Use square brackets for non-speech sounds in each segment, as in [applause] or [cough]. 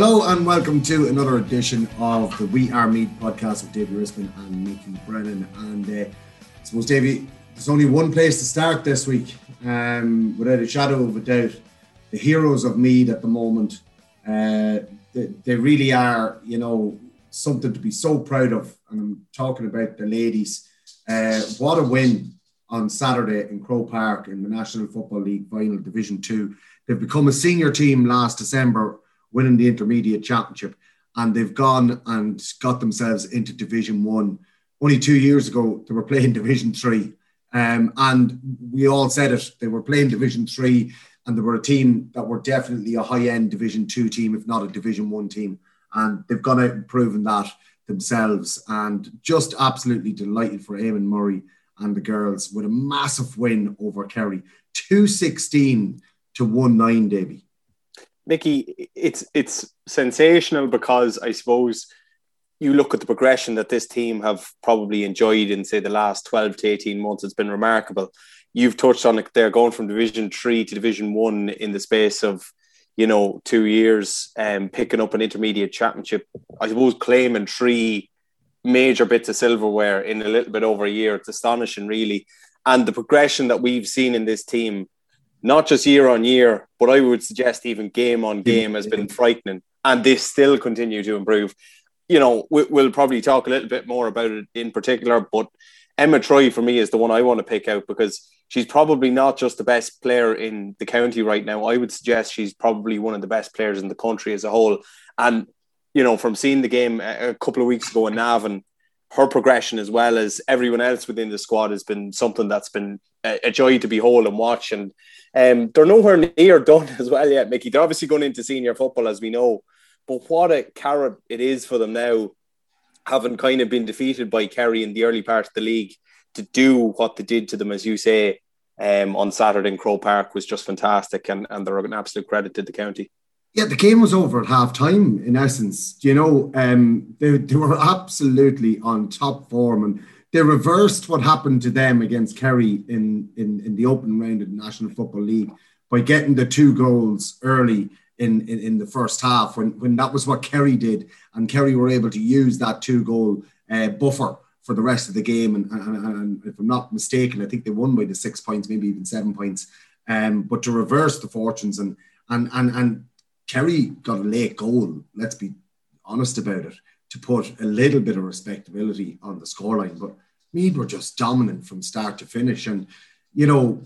Hello and welcome to another edition of the We Are Meath podcast with Davy Rispin and Mickey Brennan. And uh, I suppose, Davy, there's only one place to start this week, um, without a shadow of a doubt. The heroes of Meath at the moment, uh, they, they, really are, you know, something to be so proud of. And I'm talking about the ladies. Uh, what a win on Saturday in Croke Park in the National Football League Final Division Two. They've become a senior team last December winning the intermediate championship, and they've gone and got themselves into Division One. Only two years ago, they were playing Division Three, um, and we all said it. They were playing Division Three, and they were a team that were definitely a high-end Division Two team, if not a Division One team. And they've gone out and proven that themselves, and just absolutely delighted for Eamon Murray and the girls with a massive win over Kerry, two sixteen to one nine, Davy. Mickey, it's it's sensational because I suppose you look at the progression that this team have probably enjoyed in say the last 12 to 18 months it's been remarkable. You've touched on it they're going from division 3 to division 1 in the space of you know 2 years and um, picking up an intermediate championship. I suppose claiming three major bits of silverware in a little bit over a year it's astonishing really. And the progression that we've seen in this team not just year on year, but I would suggest even game on game has been frightening, and they still continue to improve. You know, we'll probably talk a little bit more about it in particular, but Emma Troy for me is the one I want to pick out because she's probably not just the best player in the county right now. I would suggest she's probably one of the best players in the country as a whole. And you know, from seeing the game a couple of weeks ago in Navan, her progression as well as everyone else within the squad has been something that's been a, joy to behold and watch. And um, they're nowhere near [laughs] done as well yet, Mickey. They're obviously going into senior football, as we know. But what a carrot it is for them now, having kind of been defeated by Kerry in the early part of the league, to do what they did to them, as you say, um, on Saturday in Croke Park was just fantastic. And, and they're an absolute credit to the county. Yeah, the game was over at half time, in essence. You know, um, they, they were absolutely on top form and they reversed what happened to them against Kerry in, in, in the open round of the National Football League by getting the two goals early in, in, in the first half when, when that was what Kerry did. And Kerry were able to use that two goal uh, buffer for the rest of the game. And, and, and, if I'm not mistaken, I think they won by the six points, maybe even seven points. Um, but to reverse the fortunes and and and and Kerry got a late goal. Let's be honest about it to put a little bit of respectability on the scoreline. But Meath were just dominant from start to finish. And, you know,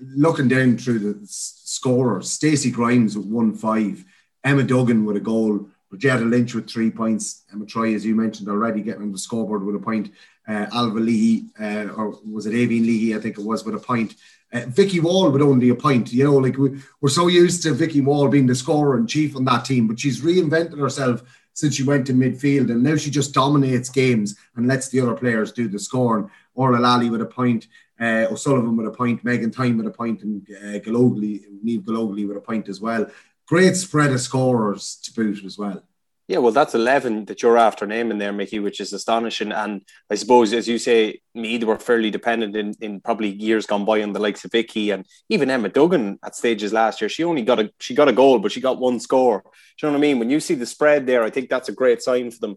looking down through the scorers, Stacey Grimes with 1 5, Emma Duggan with a goal, Bridgetta Lynch with three points, Emma Troy, as you mentioned already, getting on the scoreboard with a point, uh, Alva Leahy, uh, or was it Avine Leahy, I think it was, with a point. Uh, Vikki Wall with only a point, you know, like we, we're so used to Vikki Wall being the scorer and chief on that team, but she's reinvented herself since she went to midfield, and now she just dominates games and lets the other players do the scoring. Orla Lally with a point, uh, O'Sullivan with a point, Megan Thynne with a point, and uh, Gallogly, Niamh with a point as well. Great spread of scorers to boot as well. Yeah, well, that's 11 that you're after naming there, Mickey, which is astonishing. And I suppose, as you say, Meath were fairly dependent in, in probably years gone by on the likes of Vikki and even Emma Duggan at stages last year. She only got a she got a goal, but she got one score. Do you know what I mean? When you see the spread there, I think that's a great sign for them.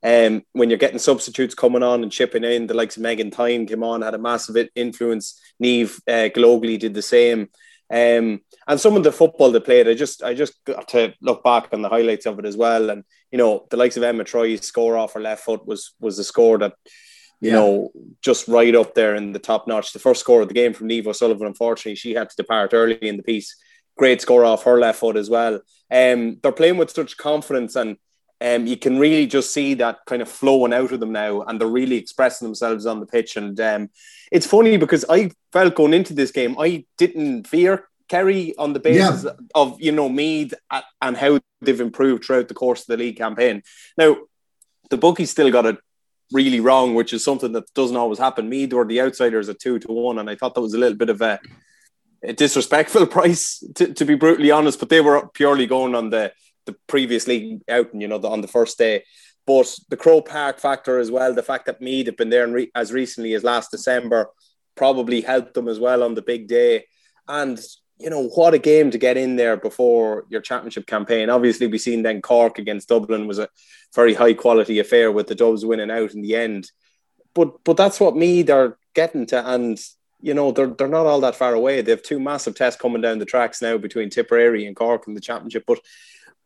Um, when you're getting substitutes coming on and chipping in, the likes of Megan Thynne came on, had a massive influence. Niamh uh, Gallogly did the same. Um, and some of the football they played, I just I just got to look back on the highlights of it as well. And you know, the likes of Emma Troy's score off her left foot was was a score that you yeah. know, just right up there in the top notch. The first score of the game from Niamh Sullivan, unfortunately, she had to depart early in the piece. Great score off her left foot as well. Um, they're playing with such confidence, and um, you can really just see that kind of flowing out of them now, and they're really expressing themselves on the pitch. And um, it's funny because I felt going into this game, I didn't fear Kerry on the basis yeah. of you know Meath and how they've improved throughout the course of the league campaign. Now, the bookies still got it really wrong, which is something that doesn't always happen. Meath or the outsiders at two to one, and I thought that was a little bit of a, a disrespectful [laughs] price to, to, be brutally honest. But they were purely going on the the previous league out, and you know, the, on the first day. But the Croke Park factor as well, the fact that Meath have been there re- as recently as last December, probably helped them as well on the big day. And you know, what a game to get in there before your championship campaign. Obviously, we've seen then Cork against Dublin was a very high quality affair with the Dubs winning out in the end. But but that's what Meath are getting to, and you know they're they're not all that far away. They have two massive tests coming down the tracks now between Tipperary and Cork in the championship. But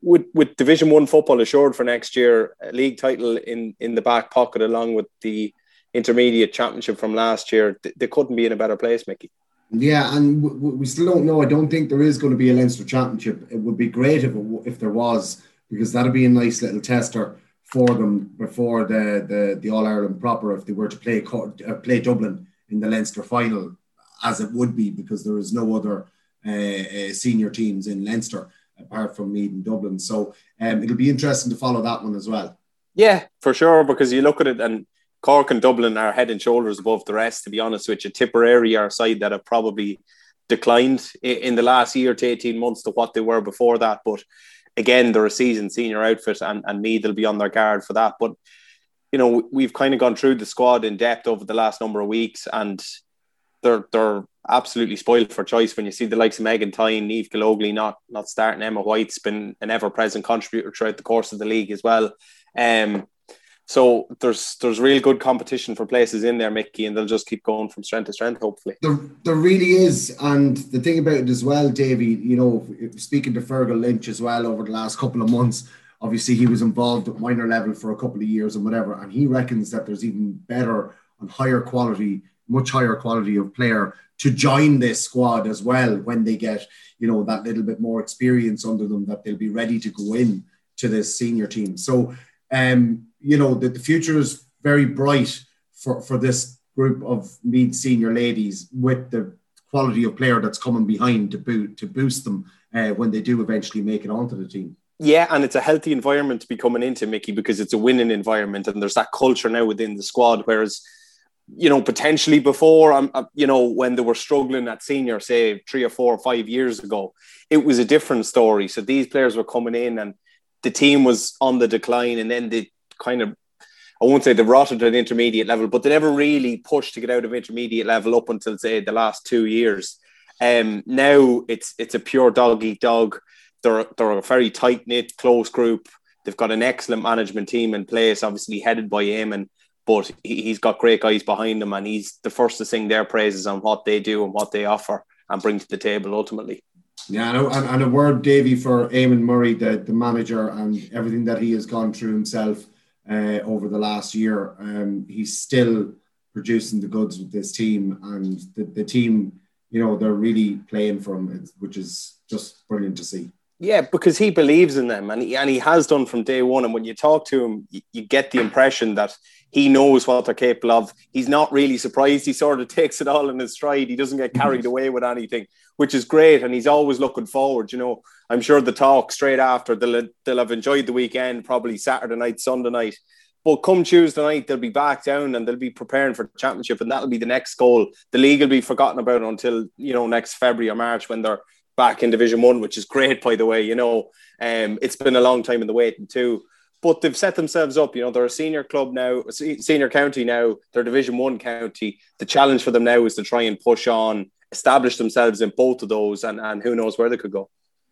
with with Division One football assured for next year, league title in in the back pocket, along with the intermediate championship from last year, they couldn't be in a better place, Mickey. Yeah, and we still don't know. I don't think there is going to be a Leinster Championship. It would be great if it, if there was, because that'd be a nice little tester for them before the the, the All Ireland proper. If they were to play uh, play Dublin in the Leinster final, as it would be, because there is no other uh, uh, senior teams in Leinster apart from Meath and Dublin. So um, it'll be interesting to follow that one as well. Yeah, for sure. Because you look at it and Cork and Dublin are head and shoulders above the rest, to be honest with you. Tipperary are a side that have probably declined in the last year to 18 months to what they were before that. But again, they're a seasoned senior outfit and, and Meath will be on their guard for that. But, you know, we've kind of gone through the squad in depth over the last number of weeks and they're they're absolutely spoiled for choice when you see the likes of Megan Thynne, Niamh Gallogly not not starting. Emma White's been an ever present contributor throughout the course of the league as well. Um, so there's there's real good competition for places in there, Mickey, and they'll just keep going from strength to strength, hopefully. There, there really is, and the thing about it as well, Davy, you know, speaking to Fergal Lynch as well over the last couple of months, obviously he was involved at minor level for a couple of years and whatever, and he reckons that there's even better and higher quality, much higher quality of player to join this squad as well when they get, you know, that little bit more experience under them that they'll be ready to go in to this senior team. So um you know, the, the future is very bright for, for this group of Meath senior ladies with the quality of player that's coming behind to boot to boost them uh, when they do eventually make it onto the team. Yeah, and it's a healthy environment to be coming into, Mickey, because it's a winning environment, and there's that culture now within the squad. Whereas, you know, potentially before, um, uh, you know, when they were struggling at senior, say three or four or five years ago, it was a different story. So these players were coming in, and the team was on the decline, and then they kind of I won't say they rotted at intermediate level, but they never really pushed to get out of intermediate level up until say the last two years. Um, now it's it's a pure dog eat dog. They're they're a very tight knit, close group. They've got an excellent management team in place, obviously headed by Eamon, but he, he's got great guys behind him, and he's the first to sing their praises on what they do and what they offer and bring to the table ultimately. Yeah, and, and a word, Davy, for Eamon Murray, the, the manager, and everything that he has gone through himself uh, over the last year. Um, he's still producing the goods with this team, and the, the team, you know, they're really playing for him, which is just brilliant to see. Yeah, because he believes in them, and he, and he has done from day one. And when you talk to him, you, you get the impression that he knows what they're capable of. He's not really surprised. He sort of [laughs] takes it all in his stride. He doesn't get carried away with anything, which is great. And he's always looking forward. You know, I'm sure the talk straight after they'll, they'll have enjoyed the weekend, probably Saturday night, Sunday night. But come Tuesday night, they'll be back down and they'll be preparing for the championship, and that'll be the next goal. The league will be forgotten about until you know next February or March when they're back in Division One, which is great, by the way. You know, um, it's been a long time in the waiting too but they've set themselves up. You know, they're a senior club now, senior county now. They're Division One county. The challenge for them now is to try and push on, establish themselves in both of those, and and who knows where they could go.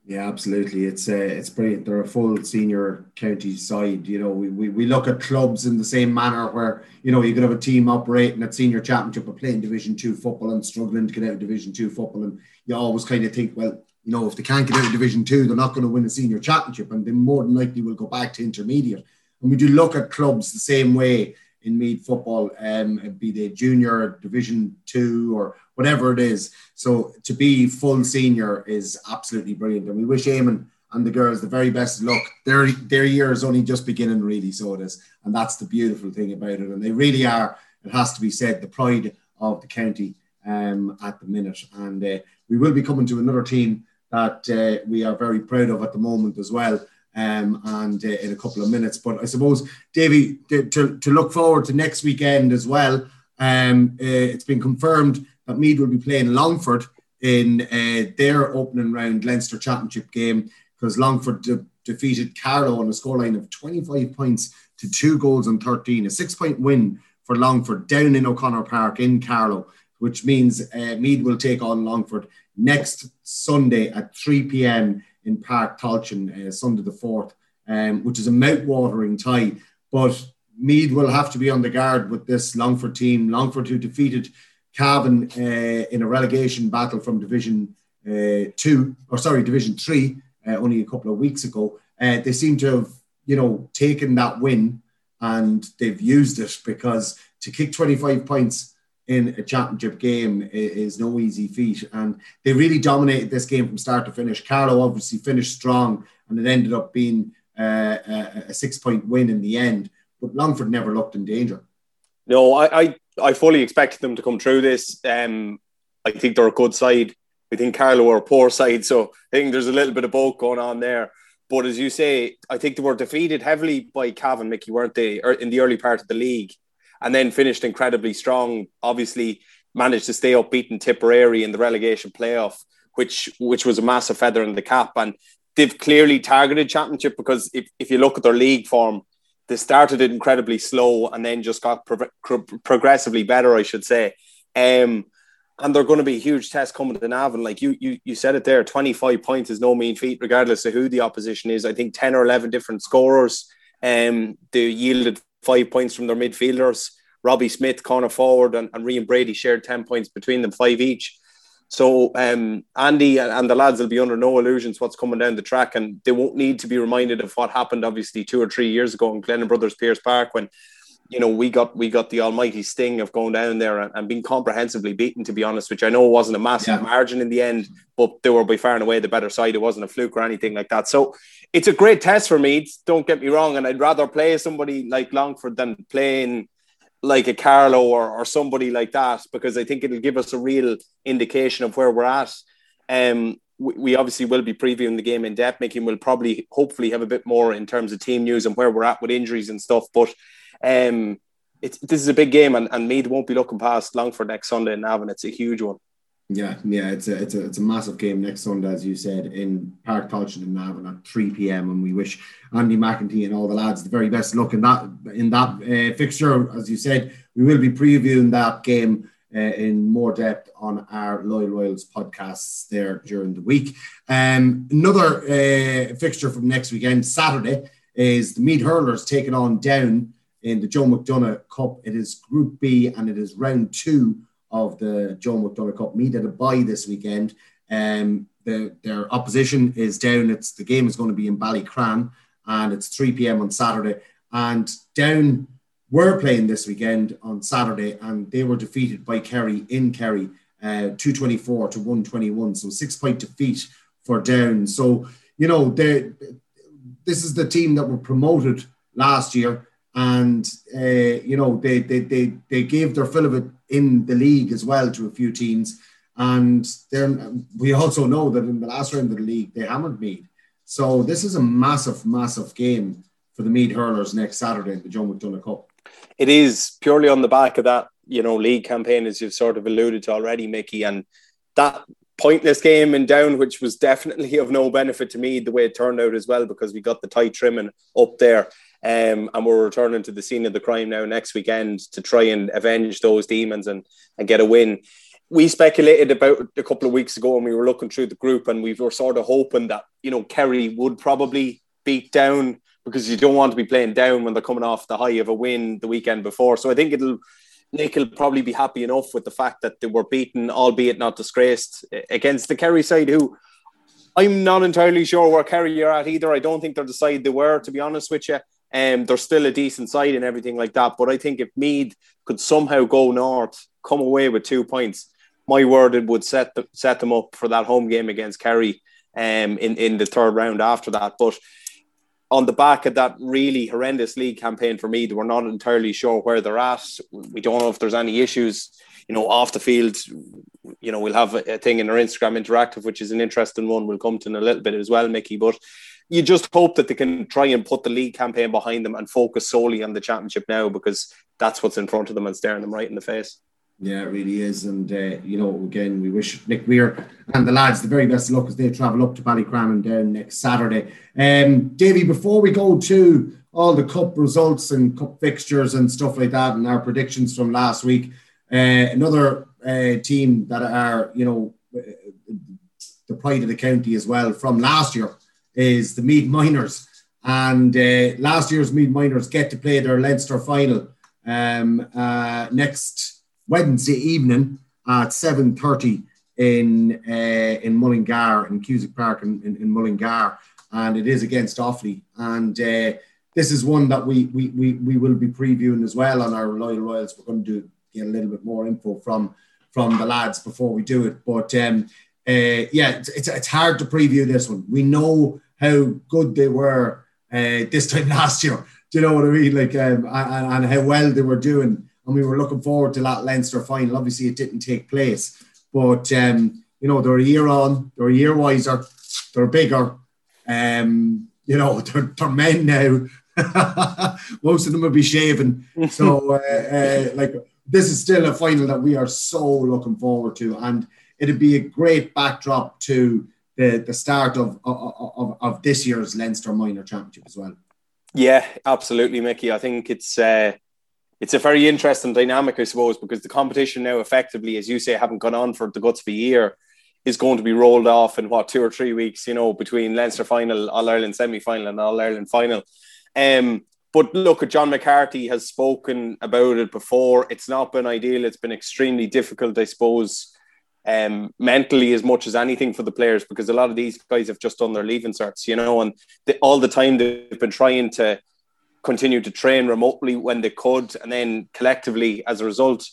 Yeah, absolutely. It's uh, it's brilliant. They're a full senior county side. You know, we, we, we look at clubs in the same manner where you know you could have a team operating at senior championship or playing Division Two football and struggling to get out of Division Two football, and you always kind of think, well, you know, if they can't get out of Division Two, they're not going to win a senior championship, and they more than likely will go back to intermediate. And we do look at clubs the same way in Meath football, um, be they junior, Division Two, or whatever it is. So to be full senior is absolutely brilliant, and we wish Eamon and the girls the very best luck. Their their year is only just beginning, really. So it is, and that's the beautiful thing about it. And they really are. It has to be said, the pride of the county um, at the minute. And uh, we will be coming to another team that uh, we are very proud of at the moment as well um, and uh, in a couple of minutes. But I suppose, Davy, to, to, look forward to next weekend as well, um, uh, it's been confirmed that Meath will be playing Longford in uh, their opening round Leinster Championship game because Longford de- defeated Carlow on a scoreline of 25 points to two goals and 13, a six point win for Longford down in O'Connor Park in Carlow, which means uh, Meath will take on Longford next Sunday at 3 p.m in Park Tailteann, uh, Sunday the 4th, um, which is a mouth-watering tie. But Meath will have to be on the guard with this Longford team. Longford, who defeated Cavan uh, in a relegation battle from Division uh, 2, or sorry, Division 3, uh, only a couple of weeks ago. Uh, they seem to have, you know, taken that win and they've used it because to kick 25 points in a championship game is no easy feat. And they really dominated this game from start to finish. Carlow obviously finished strong, and it ended up being uh, a, six point win in the end. But Longford never looked in danger. No, I, I, I fully expected them to come through this. Um, I think they're a good side. I think Carlow are a poor side, so I think there's a little bit of both going on there. But as you say, I think they were defeated heavily by Cavan, Mickey, weren't they, in the early part of the league? And then finished incredibly strong. Obviously, managed to stay up beating Tipperary in the relegation playoff, which which was a massive feather in the cap. And they've clearly targeted championship because if, if you look at their league form, they started it incredibly slow and then just got pro- pro- progressively better, I should say. Um, and they're going to be a huge test coming to Navan. Like you, you, you said it there, 25 points is no mean feat, regardless of who the opposition is. I think 10 or 11 different scorers. Um, they yielded five points from their midfielders. Robbie Smith, corner forward, and, and Rian Brady shared 10 points between them, five each. So um, Andy and the lads will be under no illusions what's coming down the track, and they won't need to be reminded of what happened, obviously, two or three years ago in Glennon Brothers Pierce Park when you know, we got we got the almighty sting of going down there and, and being comprehensively beaten, to be honest, which I know wasn't a massive yeah. margin in the end, but they were by far and away the better side. It wasn't a fluke or anything like that. So it's a great test for me. Don't get me wrong, and I'd rather play somebody like Longford than playing like a Carlow or, or somebody like that because I think it'll give us a real indication of where we're at. Um, we, we obviously will be previewing the game in depth. Making will probably, hopefully, have a bit more in terms of team news and where we're at with injuries and stuff. But um, this is a big game, and, and Meath won't be looking past Longford next Sunday in Navan. It's a huge one. Yeah, yeah, it's a it's a it's a massive game next Sunday, as you said, in Park Tailteann in Navan at 3 p.m. And we wish Andy McEntee and all the lads the very best luck in that in that uh, fixture. As you said, we will be previewing that game uh, in more depth on our Loyal Royals podcasts there during the week. Um, another uh, fixture from next weekend, Saturday, is the Meath Hurlers taking on Down in the Joe McDonagh Cup. It is Group B and it is round two of the Joe McDonagh Cup. Meath at a bye this weekend. Um, the, their opposition is down. It's the game is going to be in Ballycran and it's 3 p.m. on Saturday. And down were playing this weekend on Saturday and they were defeated by Kerry in Kerry, uh, 224 to 121. So six point defeat for down. So, you know, this is the team that were promoted last year and uh, you know they, they they they gave their fill of it in the league as well to a few teams. And then we also know that in the last round of the league they hammered Meath. So this is a massive, massive game for the Meath hurlers next Saturday in the Joe McDonagh Cup. It is purely on the back of that, you know, league campaign, as you've sort of alluded to already, Mickey, and that pointless game in down, which was definitely of no benefit to me the way it turned out as well, because we got the tight trimming up there. Um, and we're returning to the scene of the crime now next weekend to try and avenge those demons and, and get a win. we speculated about a couple of weeks ago when we were looking through the group, and we were sort of hoping that you know Kerry would probably beat down because you don't want to be playing down when they're coming off the high of a win the weekend before. So I think it'll Nick will probably be happy enough with the fact that they were beaten, albeit not disgraced, against the Kerry side, who I'm not entirely sure where Kerry are at either. I don't think they're the side they were, to be honest with you. Um, they're still a decent side and everything like that. But I think if Meath could somehow go north, come away with two points, my word, it would set the, set them up for that home game against Kerry um, in in the third round after that. But on the back of that really horrendous league campaign for me, we're not entirely sure where they're at. We don't know if there's any issues, you know, off the field. You know, we'll have a thing in our Instagram interactive, which is an interesting one. We'll come to in a little bit as well, Mickey. But you just hope that they can try and put the league campaign behind them and focus solely on the championship now because that's what's in front of them and staring them right in the face. Yeah, it really is. And, uh, you know, again, we wish Nick Weir and the lads the very best of luck as they travel up to Ballycrammon down next Saturday. Um, Davy, before we go to all the cup results and cup fixtures and stuff like that and our predictions from last week, uh, another uh, team that are, you know, the pride of the county as well from last year is the Meath Minors. And uh, last year's Meath Minors get to play their Leinster final um, uh, next Wednesday evening at 7.30 in uh, in Mullingar, in Cusack Park in, in, in, Mullingar, and it is against Offaly. And uh, this is one that we, we, we, we will be previewing as well on our Loyal Royals. We're going to do, get a little bit more info from from the lads before we do it. But um, uh, yeah, it's, it's, it's hard to preview this one. We know how good they were uh, this time [laughs] last year. Do you know what I mean? Like, um, and, and how well they were doing and we were looking forward to that Leinster final. Obviously, it didn't take place, but um, you know they're a year on, they're a year wiser, they're bigger. Um, you know, [laughs] they're, they're men now. [laughs] Most of them will be shaven. So, uh, uh, like, this is still a final that we are so looking forward to, and it'd be a great backdrop to the the start of of, of, this year's Leinster Minor Championship as well. Yeah, absolutely, Mickey. I think it's. Uh it's a very interesting dynamic, I suppose, because the competition now, effectively, as you say, haven't gone on for the guts of a year, is going to be rolled off in what two or three weeks, you know, between Leinster final, All Ireland semi final, and All Ireland final. Um, but look, John McCarthy has spoken about it before. It's not been ideal. It's been extremely difficult, I suppose, um, mentally as much as anything for the players because a lot of these guys have just done their leaving certs, you know, and the, all the time they've been trying to continue to train remotely when they could, and then collectively as a result.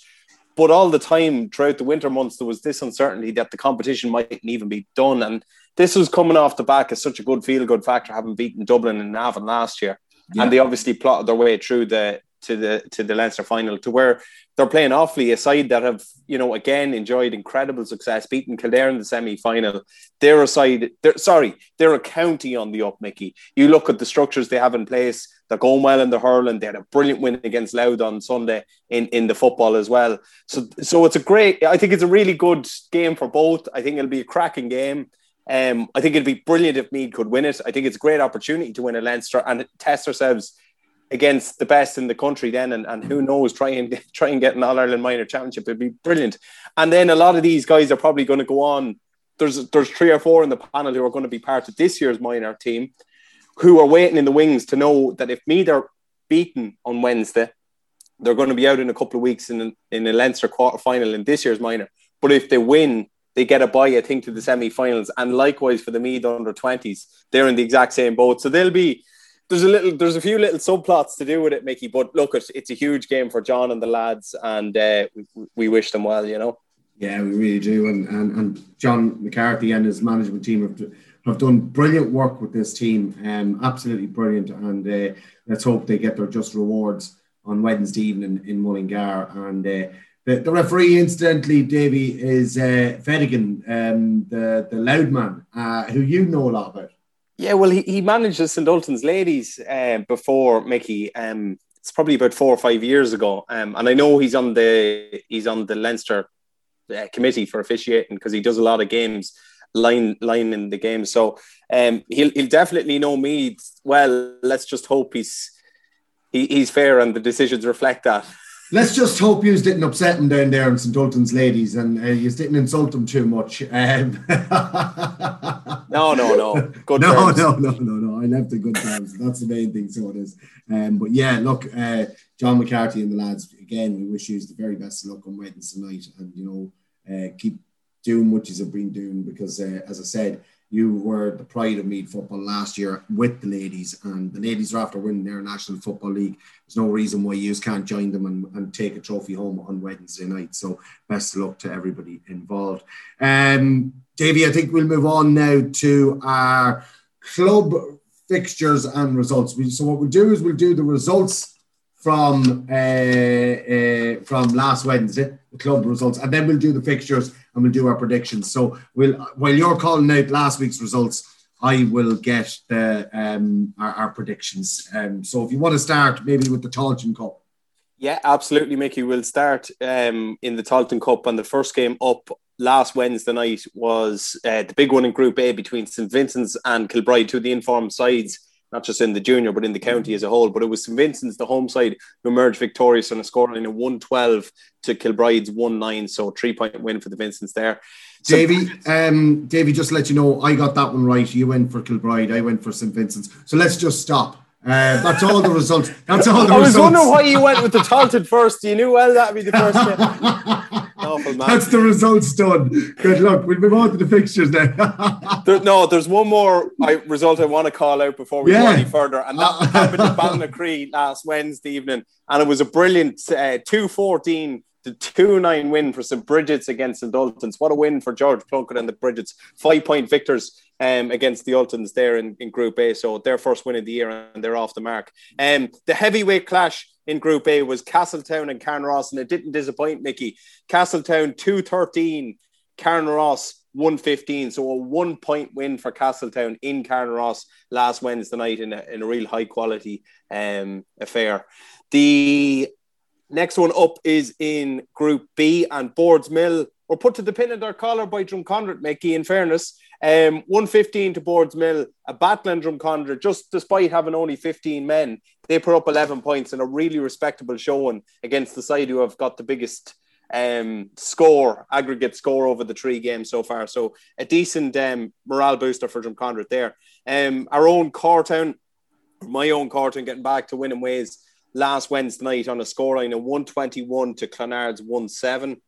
But all the time throughout the winter months, there was this uncertainty that the competition mightn't even be done. And this was coming off the back of such a good feel good factor, having beaten Dublin and Navan last year. Yeah. And they obviously plotted their way through the to the to the Leinster final to where they're playing Offaly a side that have, you know, again enjoyed incredible success, beating Kildare in the semi-final. They're a side, they're sorry, they're a county on the up, Mickey. You look at the structures they have in place, they're going well in the hurling. They had a brilliant win against Louth on Sunday in, in the football as well. So so it's a great, I think it's a really good game for both. I think it'll be a cracking game. Um, I think it'd be brilliant if Meath could win it. I think it's a great opportunity to win a Leinster and test ourselves against the best in the country then and, and who mm. knows try and try and get an All Ireland minor championship. It'd be brilliant. And then a lot of these guys are probably going to go on. There's there's three or four in the panel who are going to be part of this year's minor team who are waiting in the wings to know that if Meath are beaten on Wednesday they're going to be out in a couple of weeks in in a Leinster quarter final in this year's minor. But if they win they get a bye I think to the semi-finals. And likewise for the Meath under 20s they're in the exact same boat. So they'll be there's a little there's a few little subplots to do with it, Mickey. But look, it's, it's a huge game for John and the lads, and uh, we, we wish them well. You know. Yeah, we really do, and and, and John McCarthy and his management team have have done brilliant work with this team. Um, absolutely brilliant, and uh, let's hope they get their just rewards on Wednesday evening in Mullingar. And uh, the, the referee, incidentally, Davy, is uh, Vedigan, um, the the loud man, uh, who you know a lot about. Yeah, well, he, he managed the St Ultan's ladies uh, before Mickey. Um, it's probably about four or five years ago, um, and I know he's on the he's on the Leinster uh, committee for officiating because he does a lot of games, line line in the game. So um, he'll he'll definitely know me well. Let's just hope he's he, he's fair and the decisions reflect that. [laughs] Let's just hope you didn't upset him down there in St. Ultan's ladies and uh, you didn't insult him too much. Um, [laughs] no, no, no. Good no, terms. no, no, no, no. I left the good terms. That's the main thing. So it is. Um, but yeah, look, uh, John McCarthy and the lads, again, we wish you the very best of luck on Wednesday night and, you know, uh, keep doing what you have been doing because, uh, as I said, you were the pride of Meath football last year with the ladies, and the ladies are after winning their National Football League. There's no reason why you can't join them and, and take a trophy home on Wednesday night. So, best of luck to everybody involved. Um, Davey, I think we'll move on now to our club fixtures and results. So, what we'll do is we'll do the results from uh, uh, from last Wednesday, the club results, and then we'll do the fixtures and we'll do our predictions. So we'll while you're calling out last week's results, I will get the um, our, our predictions. Um, so if you want to start maybe with the Tailteann Cup. Yeah, absolutely, Mickey. We'll start um, in the Tailteann Cup, and the first game up last Wednesday night was uh, the big one in Group A between St Vincent's and Kilbride, two of the informed sides not just in the junior, but in the county as a whole. But it was St Vincent's, the home side, who emerged victorious on a scoreline of 112 to Kilbride's 1 9. So three point win for the Vincents there. So, Davey, um, Davey, just to let you know, I got that one right. You went for Kilbride, I went for St Vincent's. So let's just stop. Uh, that's all the results. That's all the results. I was results. wondering why you went with the Tailteann first. You knew well that'd be the first. [laughs] Awful, man. That's the results done. Good luck. We'll move on to the fixtures now. [laughs] there, no, there's one more I, result I want to call out before we yeah. go any further, and that [laughs] happened at Ballynacree last Wednesday evening, and it was a brilliant uh, 2-14 2-9 win for St. Bridget's against St. Ultans. What a win for George Plunkett and the Bridget's. Five-point victors um, against the Ultans there in, in Group A. So their first win of the year, and they're off the mark. Um, the heavyweight clash in Group A was Castletown and Carnaross, and it didn't disappoint Mickey. Castletown 213, Carnaross 115. So a one point win for Castletown in Carnaross last Wednesday night in a, in a real high quality um, affair. The next one up is in Group B, and Boardsmill were put to the pin of their collar by Drumconrath, Mickey, in fairness. Um, 115 to Boardsmill, a battle in Drumconrath, just despite having only 15 men, they put up 11 points in a really respectable showing against the side who have got the biggest um, score, aggregate score over the three games so far. So a decent um, morale booster for Drumconrath there. Um, our own Cortown, my own Cortown, getting back to winning ways last Wednesday night on a scoreline of 121 to Clonard's 1 7.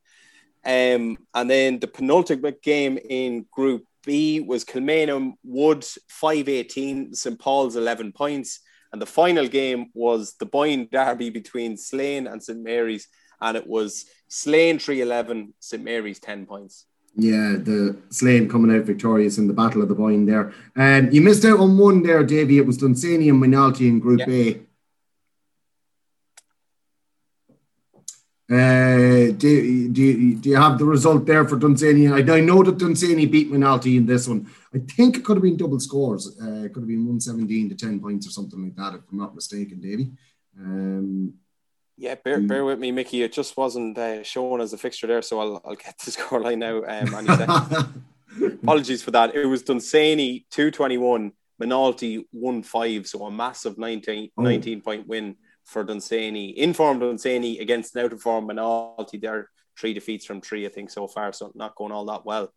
Um, and then the penultimate game in Group B was Kilmainham Wood 518, St Paul's 11 points. And the final game was the Boyne Derby between Slane and St Mary's, and it was Slane 311, St Mary's 10 points. Yeah, the Slane coming out victorious in the Battle of the Boyne there. Um, you missed out on one there, Davy. It was Dunsany and Moynalty in Group yeah. A. Uh, do, do, do you have the result there for Dunsany? I, I know that Dunsany beat Moynalty in this one. I think it could have been double scores. Uh, it could have been 117 to 10 points or something like that, if I'm not mistaken, Davey. Um, yeah, bear, bear with me, Mickey. It just wasn't uh, shown as a fixture there, so I'll, I'll get the [laughs] scoreline now. Um, [laughs] Apologies for that. It was Dunsany 221, Moynalty 1 5, so a massive 19, oh. 19 point win for Dunsany. Informed Dunsany against an out of form Moynalty. They're three defeats from three, I think, so far, so not going all that well.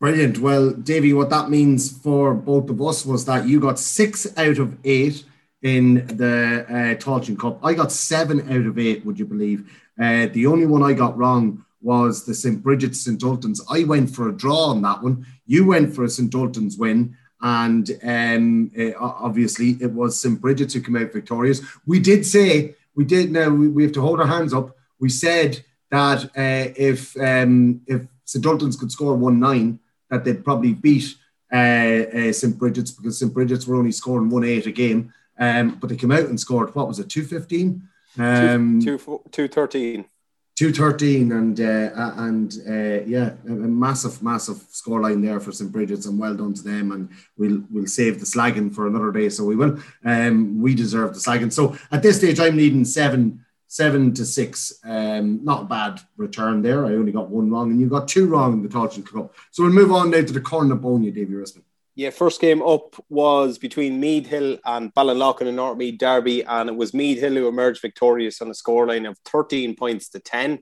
Brilliant. Well, Davey, what that means for both of us was that you got six out of eight in the uh, Tailteann Cup. I got seven out of eight, would you believe? Uh, the only one I got wrong was the St. Bridget St. Ultans. I went for a draw on that one. You went for a St. Ultans win. And um, uh, obviously, it was St. Bridget's who came out victorious. We did say, we did now, we, we have to hold our hands up. We said that uh, if um, if St. Ultans could score 1 9, that they'd probably beat uh, uh, St. Bridget's because St. Bridget's were only scoring 1 8 a game. Um, but they came out and scored, what was it, 215? Um, 213. 213 and uh, and uh, yeah a, massive massive scoreline there for St Bridget's and well done to them and we'll we'll save the slagging for another day so we will. Um we deserve the slagging. So at this stage I'm leading seven seven to six um not a bad return there. I only got one wrong and you got two wrong in the Tailteann Cup. So we'll move on now to the Cornabonia Davy Rispin yeah, first game up was between Meath Hill and Ballinloughlin in North Meath Derby, and it was Meath Hill who emerged victorious on a scoreline of 13 points to 10.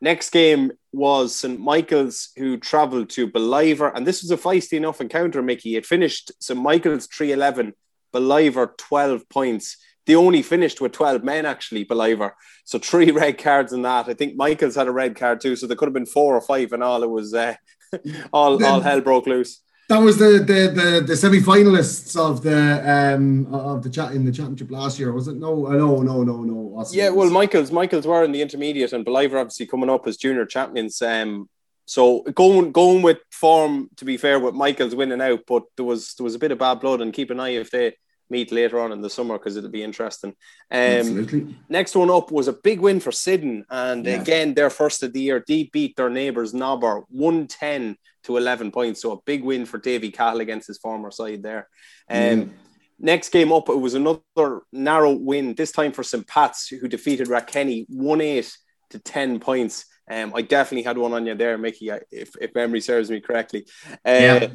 Next game was St Michael's, who travelled to Ballivor, and this was a feisty enough encounter, Mickey. It finished St Michael's 3 11, Ballivor 12 points. They only finished with 12 men, actually, Ballivor. So three [laughs] red cards in that. I think Michael's had a red card too, so there could have been four or five and all. It was uh, [laughs] all, all hell broke loose. That was the the the, the semi-finalists of the um of the chat in the championship last year, was it? No, uh, no, no, no, no. Yeah, well, Michaels, Michaels were in the intermediate, and Ballivor obviously coming up as junior champions. Um, so going going with form, to be fair, with Michaels winning out, but there was there was a bit of bad blood, and keep an eye if they meet later on in the summer because it'll be interesting. Um, Absolutely. Next one up was a big win for Syddan, and yeah. again, their first of the year, they beat their neighbours Nobber 110 to 11 points. So a big win for Davy Cahill against his former side there. Um, mm. Next game up, it was another narrow win, this time for St. Pat's, who defeated Rathkenny 1 8 to 10 points. Um, I definitely had one on you there, Mickey, if, if memory serves me correctly. Uh, yeah.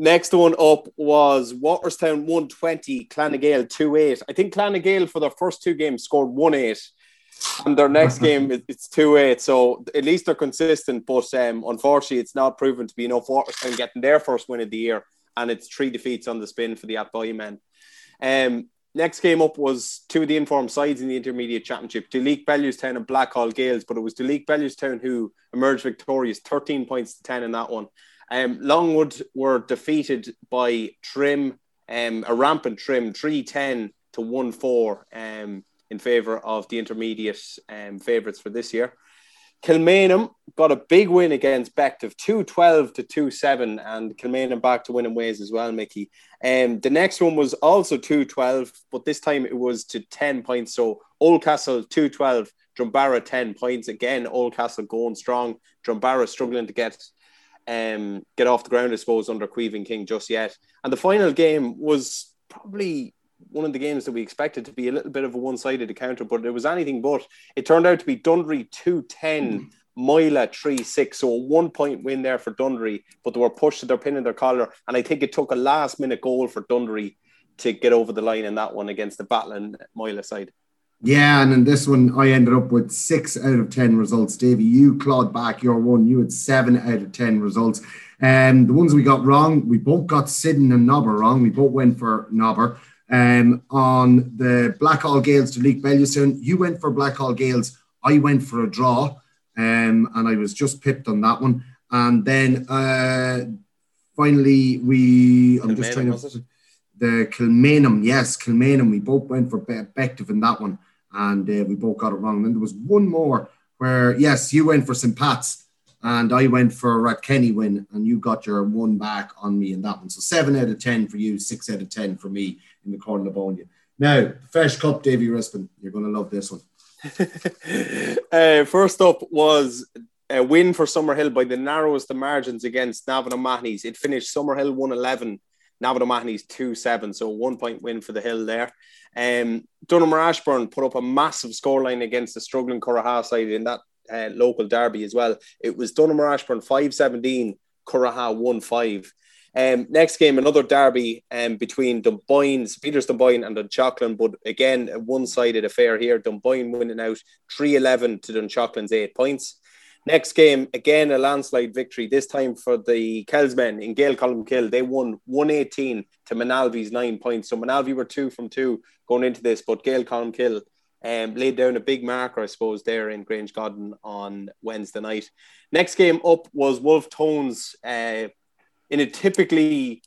Next one up was Waterstown 120, Clann na nGael 2 8. I think Clann na nGael for their first two games scored 1 8 and their next [laughs] game it's two eight. So at least they're consistent. But um, unfortunately, it's not proven to be enough. Waterstown getting their first win of the year, and it's three defeats on the spin for the Athboy men. Um, next game up was two of the informed sides in the intermediate championship: Duleek Bellewstown and Blackhall Gaels, But it was Duleek Bellewstown who emerged victorious, thirteen points to ten in that one. Um, Longwood were defeated by Trim, um, a rampant Trim, three ten to one four. Um, in favour of the intermediate um, favourites for this year. Kilmainham got a big win against Bective, 212 to 27, and Kilmainham back to winning ways as well, Mickey. Um, the next one was also 212, but this time it was to 10 points. So Oldcastle 212, Drumbaragh 10 points. Again, Oldcastle going strong. Drumbaragh struggling to get um, get off the ground, I suppose, under Queeving King just yet. And the final game was probably one of the games that we expected to be a little bit of a one-sided encounter, but it was anything but. It turned out to be Dunderry 210, mm. Moylagh 3-6. So a one-point win there for Dunderry, but they were pushed to their pin in their collar. And I think it took a last-minute goal for Dunderry to get over the line in that one against the battling Moylagh side. Yeah, and in this one, I ended up with six out of 10 results. Davey, you clawed back your one. You had seven out of 10 results. And um, the ones we got wrong, we both got Syddan and Nobber wrong. We both went for Nobber. Um, on the Blackhall Gaels to Leek Bellewstown, you went for Blackhall Gaels. I went for a draw, um, and I was just pipped on that one. And then uh, finally, we I'm just trying to the Kilmainham, yes, Kilmainham. We both went for Bective in that one, and uh, we both got it wrong. And then there was one more where yes, you went for St Pat's, and I went for a Kenny win, and you got your one back on me in that one. So seven out of ten for you, six out of ten for me in the corner of Bonia. Now, Feis Cup, Davy Rispin, you're going to love this one. [laughs] uh, first up was a win for Summerhill by the narrowest of margins against Navan O'Mahony's. It finished Summerhill 111, Navan O'Mahony's 2 7, so one point win for the Hill there. Um, Ashbourne put up a massive scoreline against the struggling Curraha side in that uh, local derby as well. It was Donaghmore Ashbourne 5 17, Curraha 1 5. Um, next game, another derby um, between Dunboyne, Peters Dunboyne and Dunshaughlin, but again, a one sided affair here. Dunboyne winning out 3 11 to Dunshaughlins, eight points. Next game, again, a landslide victory, this time for the Kelsmen in Gael Colmcille. They won 118 to Moynalvey's nine points. So Moynalvey were two from two going into this, but Gael Colmcille um, laid down a big marker, I suppose, there in Grangegodden on Wednesday night. Next game up was Wolf Tones uh, in a typically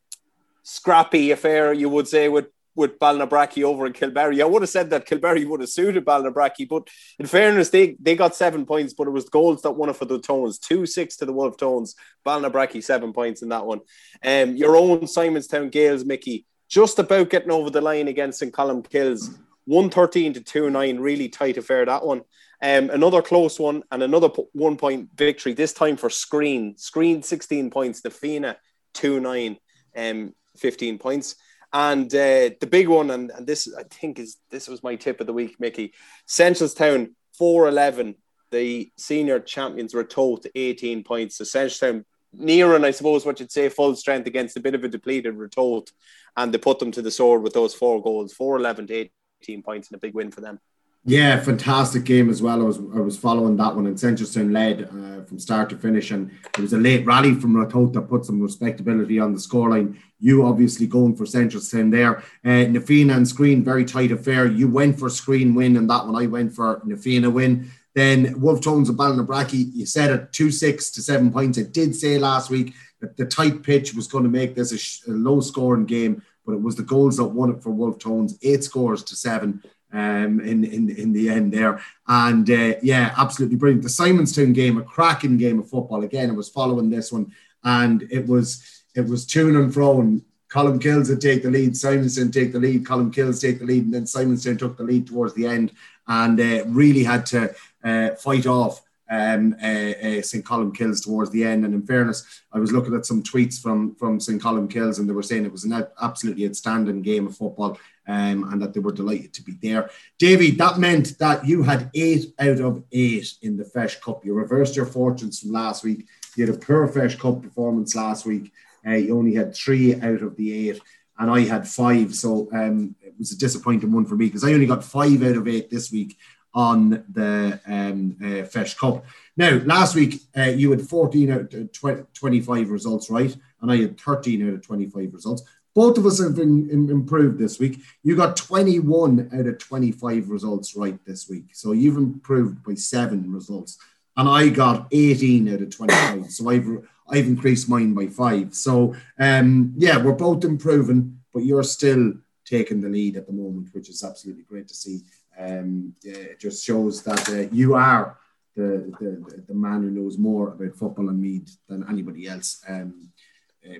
scrappy affair, you would say, with with Ballinabrackey over in Kilberry. I would have said that Kilberry would have suited Ballinabrackey, but in fairness, they, they got seven points, but it was goals that won it for the Tones. 2 6 to the Wolf Tones. Ballinabrackey, seven points in that one. Um, your own Simonstown Gaels, Mickey, just about getting over the line against St. Columkille's. 113 to 2 9, really tight affair, that one. Um, another close one and another one point victory, this time for Skryne. Skryne 16 points, the Fina 2 9, um, 15 points. And uh, the big one, and, and this I think is this was my tip of the week, Mickey. Seneschalstown 4 11. The senior champions were told to 18 points. So Seneschalstown near and I suppose what you'd say full strength against a bit of a depleted Ratoath, and they put them to the sword with those four goals, four eleven to eighteen points, and a big win for them. Yeah, fantastic game as well. I was I was following that one, and Seneschalstown led uh, from start to finish, and it was a late rally from Ratoath that put some respectability on the scoreline. You obviously going for Seneschalstown there. Uh, Na Fianna and Skryne, very tight affair. You went for Skryne win, and that one I went for Na Fianna win. Then Wolf Tones and Ballinabrackey, you said it two six to seven points. I did say last week that the tight pitch was going to make this a, sh- a low scoring game, but it was the goals that won it for Wolf Tones, eight scores to seven um, in, in, in the end there. And uh, yeah, absolutely brilliant. The Simonstown game, a cracking game of football. Again, I was following this one, and it was it was tune and fro. Colmcille's would take the lead, Simonstown take the lead, Colmcille's take the lead, and then Simonstown took the lead towards the end and uh, really had to uh, fight off um, uh, uh, St. Colmcille's towards the end. And in fairness, I was looking at some tweets from from St. Colmcille's, and they were saying it was an absolutely outstanding game of football um, and that they were delighted to be there. Davy, that meant that you had eight out of eight in the Feis Cup. You reversed your fortunes from last week. You had a poor Feis Cup performance last week. Uh, you only had three out of the eight, and I had five. So um, it was a disappointing one for me because I only got five out of eight this week on the um, uh, Feis Cup. Now, last week uh, you had 14 out of 25 results, right? And I had 13 out of 25 results. Both of us have been improved this week. You got 21 out of 25 results right this week. So you've improved by seven results. And I got 18 out of 25. So I've I've increased mine by five. So um, yeah, we're both improving, but you're still taking the lead at the moment, which is absolutely great to see. Um, it just shows that uh, you are the, the the man who knows more about football and Meath than anybody else. Um,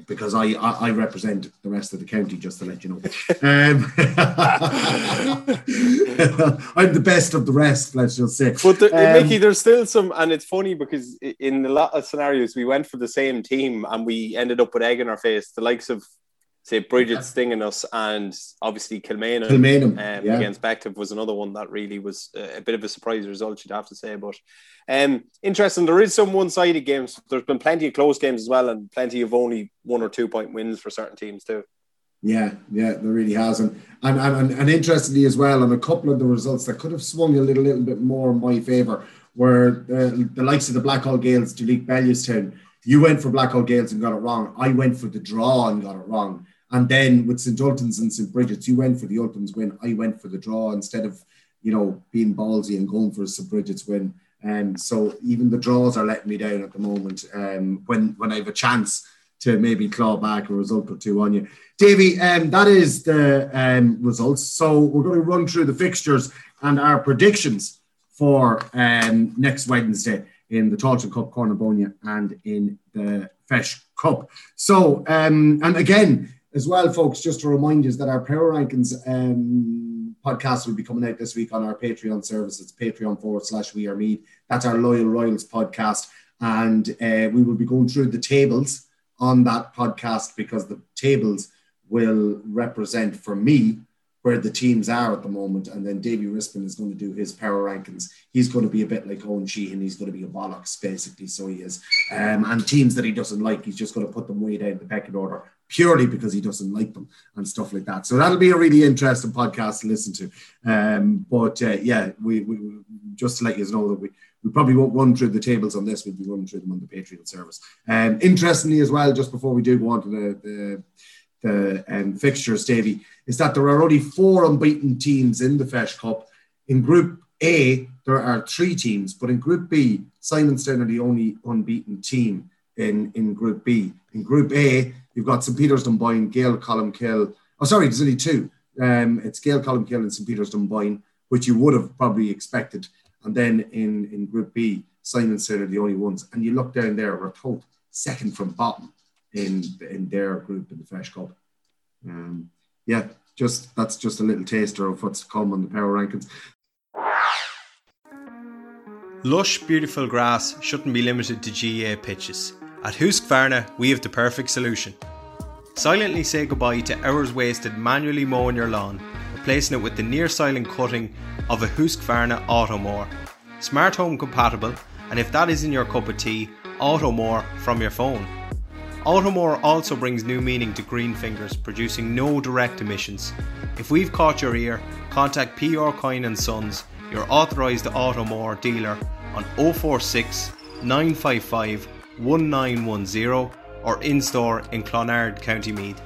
because I, I, I represent the rest of the county, just to let you know. Um, [laughs] I'm the best of the rest, let's just say. But the, um, Mickey, there's still some, and it's funny because in a lot of scenarios we went for the same team and we ended up with egg in our face. The likes of say Bridget yeah. stinging us, and obviously Kilmainham, Kilmainham um, yeah. against Bective was another one that really was a bit of a surprise result, you'd have to say. But um, interesting, there is some one-sided games. There's been plenty of close games as well, and plenty of only one or two point wins for certain teams too. Yeah, yeah, there really has, and and and, and interestingly as well, and a couple of the results that could have swung a little, little bit more in my favour, were the, the likes of the Blackhall Gaels, Duleek Bellewstown. You went for Blackhall Gaels and got it wrong. I went for the draw and got it wrong. And then with St. Ultans and St. Bridget's, you went for the Ultans win. I went for the draw instead of, you know, being ballsy and going for St. Bridget's win. And um, so even the draws are letting me down at the moment um, when, when I have a chance to maybe claw back a result or two on you. Davy, um, that is the um, results. So we're going to run through the fixtures and our predictions for um, next Wednesday in the Tailteann Cup, Cornabonia, and in the Feis Cup. So, um, and again, as well, folks, just to remind you that our Power Rankings um, podcast will be coming out this week on our Patreon service. It's Patreon forward slash We Are Meath. That's our Loyal Royals podcast. And uh, we will be going through the tables on that podcast because the tables will represent for me where the teams are at the moment. And then Davy Rispin is going to do his power rankings. He's going to be a bit like Owen Sheehan. He's going to be a bollocks, basically. So he is. Um, and teams that he doesn't like, he's just going to put them way down the pecking order purely because he doesn't like them and stuff like that. So that'll be a really interesting podcast to listen to. Um, but uh, yeah, we, we just to let you know that we we probably won't run through the tables on this. We'll be running through them on the Patreon service. Um, interestingly, as well, just before we do go on to the the, the um, fixtures, Davy, is that there are only four unbeaten teams in the Feis Cup. In Group A, there are three teams, but in Group B, Simonstown are the only unbeaten team in, in Group B. In Group A, you've got St. Peter's Dunboyne, Gael Colmcille. Oh, sorry, there's only two. Um, it's Gael Colmcille and St. Peter's Dunboyne, which you would have probably expected. And then in, in Group B, Simonstown are the only ones. And you look down there, told second from bottom in in their group in the Feis Cup. Um, yeah, just that's just a little taster of what's to come on the power rankings. Lush, beautiful grass shouldn't be limited to GAA pitches. At Husqvarna, we have the perfect solution. Silently say goodbye to hours wasted manually mowing your lawn, replacing it with the near silent cutting of a Husqvarna Automower. Smart home compatible, and if that isn't your cup of tea, Automower from your phone. Automower also brings new meaning to green fingers, producing no direct emissions. If we've caught your ear, contact PR Coyne and Sons, your authorised Automower dealer, on 046 955 1910 or in store in Clonard, County Meath.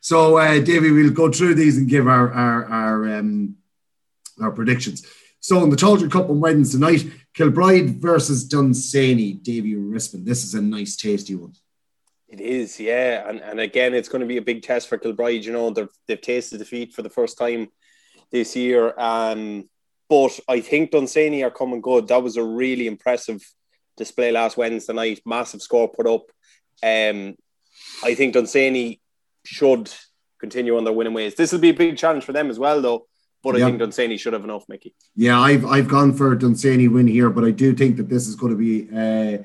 So, uh, Davy, we'll go through these and give our our our, um, our predictions. So, in the Tailteann Cup on Wednesday night, Kilbride versus Dunsany, Davy Rispin. This is a nice, tasty one. It is, yeah, and and again, it's going to be a big test for Kilbride. You know, they've they've tasted defeat for the first time this year. Um, but I think Dunsany are coming good. That was a really impressive display last Wednesday night. Massive score put up. Um, I think Dunsany should continue on their winning ways. This will be a big challenge for them as well, though. But I think Dunsany should have enough, Mickey. Yeah, I've I've gone for Dunsany win here, but I do think that this is going to be, uh,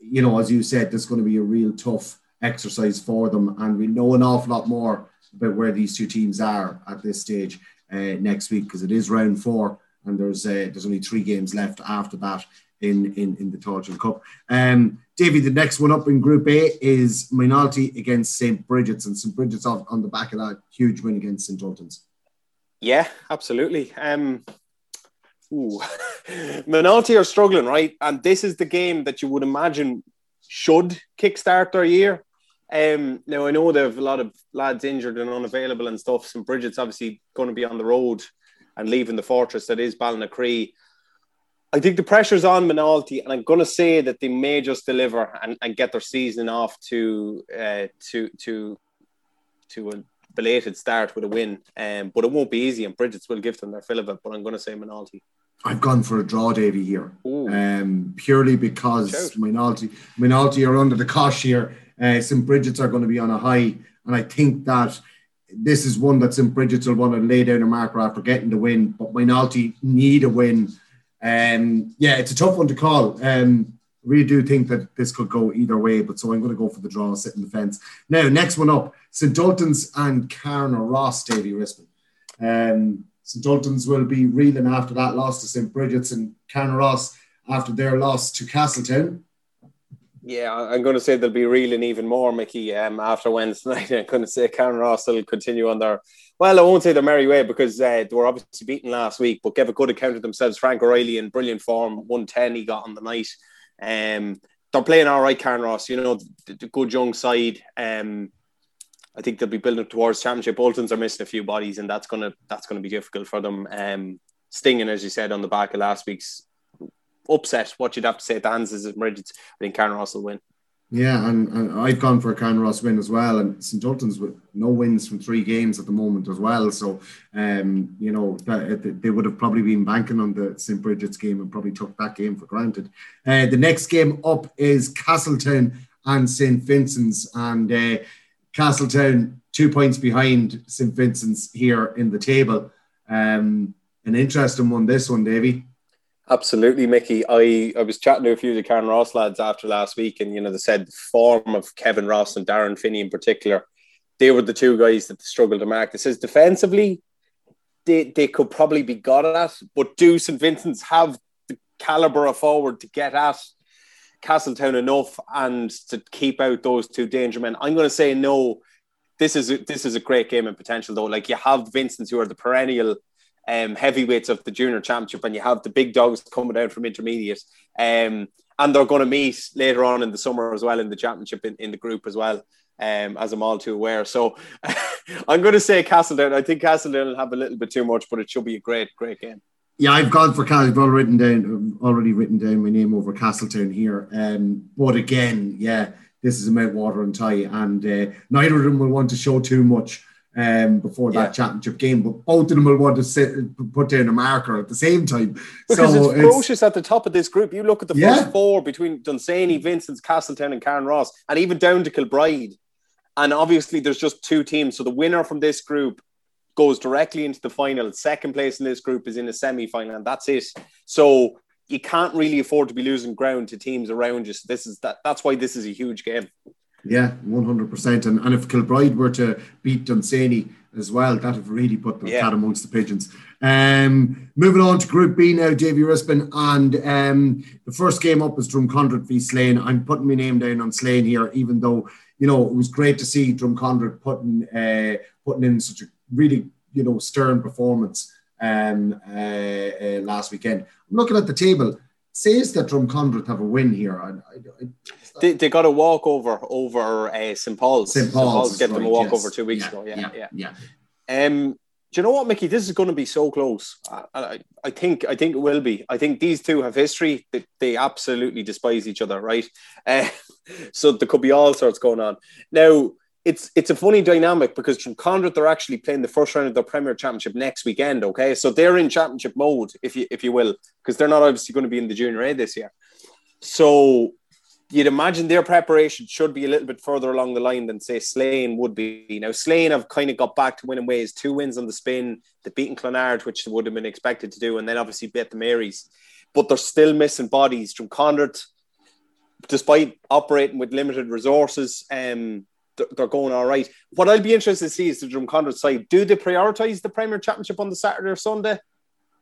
you know, as you said, this is going to be a real tough exercise for them, and we know an awful lot more about where these two teams are at this stage uh, next week because it is round four, and there's uh, there's only three games left after that in in, in the Tailteann Cup. Um, Davy, the next one up in Group A is Moynalty against St. Bridget's, and St. Bridget's off on the back of that huge win against St. Ultans. Yeah, absolutely. Um, ooh. [laughs] Moynalty are struggling, right? And this is the game that you would imagine should kickstart their year. Um, now I know they have a lot of lads injured and unavailable and stuff. St. Bridget's obviously going to be on the road and leaving the fortress that is Ballynacree. I think the pressure's on Moynalty, and I'm going to say that they may just deliver and, and get their season off to uh, to to to a belated start with a win. Um, but it won't be easy, and Bridget's will give them their fill of it. But I'm going to say Moynalty. I've gone for a draw, Davy, here, um, purely because Moynalty Moynalty are under the cosh here. Uh, St. Bridget's are going to be on a high, and I think that this is one that St. Bridget's will want to lay down a marker after getting the win, but Moynalty need a win um, yeah, it's a tough one to call. Um, really do think that this could go either way, but so I'm going to go for the draw, sit in the fence. Now, next one up, St. Ultan's and Carnaross, Davy Rispin. Um, St. Ultan's will be reeling after that loss to St. Bridget's and Carnaross after their loss to Castletown. Yeah, I'm going to say they'll be reeling even more, Mickey, um, after Wednesday night. I'm going to say Carnaross will continue on their well, I won't say the merry way because uh, they were obviously beaten last week, but gave a good account of themselves. Frank O'Reilly in brilliant form, 110 he got on the night. Um, they're playing all right, Carnaross, you know, the, the good young side. Um, I think they'll be building towards championship. Boltons are missing a few bodies, and that's gonna that's gonna be difficult for them. Um, stinging, as you said, on the back of last week's upset. What you'd have to say to Hans is I think Carnaross will win. Yeah, and, and I've gone for a Carnaross win as well, and St Ultans with no wins from three games at the moment as well. So, um, you know, that, they would have probably been banking on the St Bridget's game and probably took that game for granted. Uh, the next game up is Castletown and St Vincent's, and uh, Castletown two points behind St Vincent's here in the table. Um, an interesting one, this one, Davy. Absolutely, Mickey. I, I was chatting to a few of the Carnaross lads after last week, and you know they said the form of Kevin Ross and Darren Finney in particular, they were the two guys that struggled to mark. This says defensively, they they could probably be got at, but do St Vincent's have the caliber of forward to get at Castletown enough and to keep out those two danger men? I'm going to say no. This is a, this is a great game in potential though. Like you have Vincent's who are the perennial um, heavyweights of the junior championship, and you have the big dogs coming down from intermediate. Um, and they're going to meet later on in the summer as well in the championship in, in the group as well, um, as I'm all too aware. So [laughs] I'm going to say Castletown. I think Castletown will have a little bit too much, but it should be a great, great game. Yeah, I've gone for. I've already written down, already written down my name over Castletown here. Um, but again, yeah, this is a Mountwater and tie, and uh, neither of them will want to show too much um, before that yeah. championship game, but both of them will want to sit, put down a marker at the same time. Because so it's ferocious it's, at the top of this group. You look at the first four between Dunsany, Vincent's, Castletown, and Carnaross, and even down to Kilbride. And obviously, there's just two teams. So the winner from this group goes directly into the final. Second place in this group is in the semi final, and that's it. So you can't really afford to be losing ground to teams around you. So this is that. That's why this is a huge game. Yeah, 100%. And, and if Kilbride were to beat Dunsany as well, that would have really put the yeah. cat amongst the pigeons. Um, moving on to Group B now, Davy Rispin. And um, the first game up is Drumconrath v Slane. I'm putting my name down on Slane here, even though, you know, it was great to see Drumconrath putting, uh, putting in such a really, you know, stern performance um, uh, uh, last weekend. I'm looking at the table says that Drumconrath have a win here. I, I, I, they, they got a walkover over uh, St Paul's. St Paul's, Paul's get right, them a walkover yes. two weeks yeah, ago. Yeah, yeah, yeah. yeah. Um, do you know what, Mickey? This is going to be so close. I, I, think I think it will be. I think these two have history. They, they absolutely despise each other, right? [laughs] Uh, so there could be all sorts going on. Now, it's it's a funny dynamic because from Drumconrath they're actually playing the first round of their Premier Championship next weekend. Okay, so they're in championship mode, if you if you will, because they're not obviously going to be in the Junior A this year. So you'd imagine their preparation should be a little bit further along the line than say Slane would be. Now Slane have kind of got back to winning ways, two wins on the spin, they've beaten Clonard, which they would have been expected to do, and then obviously beat the Marys. But they're still missing bodies. From Condit, despite operating with limited resources, um, they're going all right. What I'll be interested to see is the Drumconrath side. Do they prioritise the Premier Championship on the Saturday or Sunday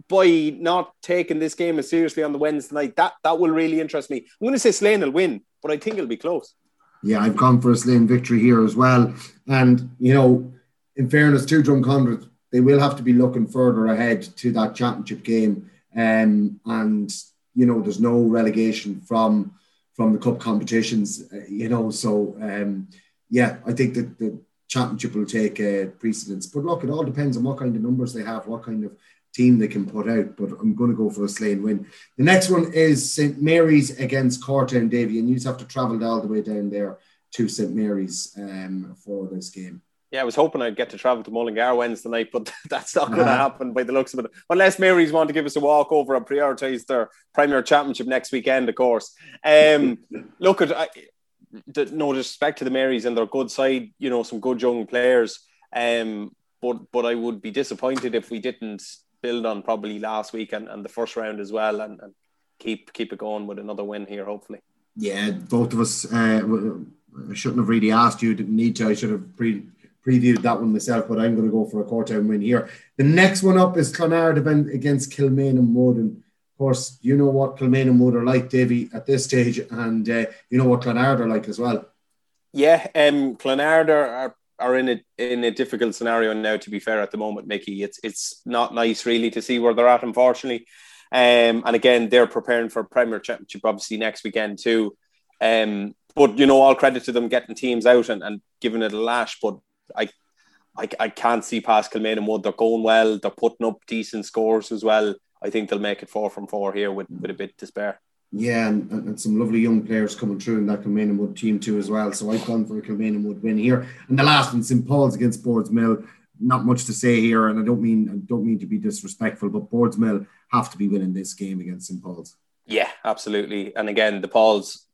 by not taking this game as seriously on the Wednesday night? That that will really interest me. I'm going to say Slane will win, but I think it'll be close. Yeah, I've gone for a Slane victory here as well. And, you know, in fairness to Drumconrath, they will have to be looking further ahead to that championship game. Um, and, you know, there's no relegation from from the cup competitions, uh, you know, so um, yeah, I think that the championship will take uh, precedence. But look, it all depends on what kind of numbers they have, what kind of team they can put out. But I'm going to go for a Slane win. The next one is St Mary's against Cortown Davy, and you just have to travel all the way down there to St Mary's um, for this game. Yeah, I was hoping I'd get to travel to Mullingar Wednesday night, but [laughs] that's not going to happen by the looks of it. Unless Mary's want to give us a walk over and prioritise their Premier Championship next weekend, of course. Um, [laughs] look, at I, no disrespect to the Marys and their good side, you know, some good young players. Um, but but I would be disappointed if we didn't build on probably last week and, and the first round as well, and, and keep keep it going with another win here, hopefully. Yeah, both of us. Uh, I shouldn't have really asked you. Didn't need to. I should have pre- previewed that one myself, but I'm going to go for a quarter win here. The next one up is Clonard against Kilmainham and of course, you know what Kilmainham Wood are like, Davy, at this stage, and uh, you know what Clonard are like as well. Yeah, um, Clonard are, are in a in a difficult scenario now. To be fair, at the moment, Mickey, it's it's not nice really to see where they're at, unfortunately. Um, and again, they're preparing for Premier Championship obviously next weekend too. Um, but you know, all credit to them getting teams out and, and giving it a lash. But I, I, I can't see past Kilmainham Wood. They're going well. They're putting up decent scores as well. I think they'll make it four from four here with, with a bit to spare. Yeah, and, and some lovely young players coming through in that Kilmainham Wood team too as well. So I've gone for a Kilmainham Wood win here. And the last one, St Paul's against Boardsmill. Not much to say here, and I don't mean I don't mean to be disrespectful, but Boardsmill have to be winning this game against St Paul's. Yeah, absolutely. And again, the Pauls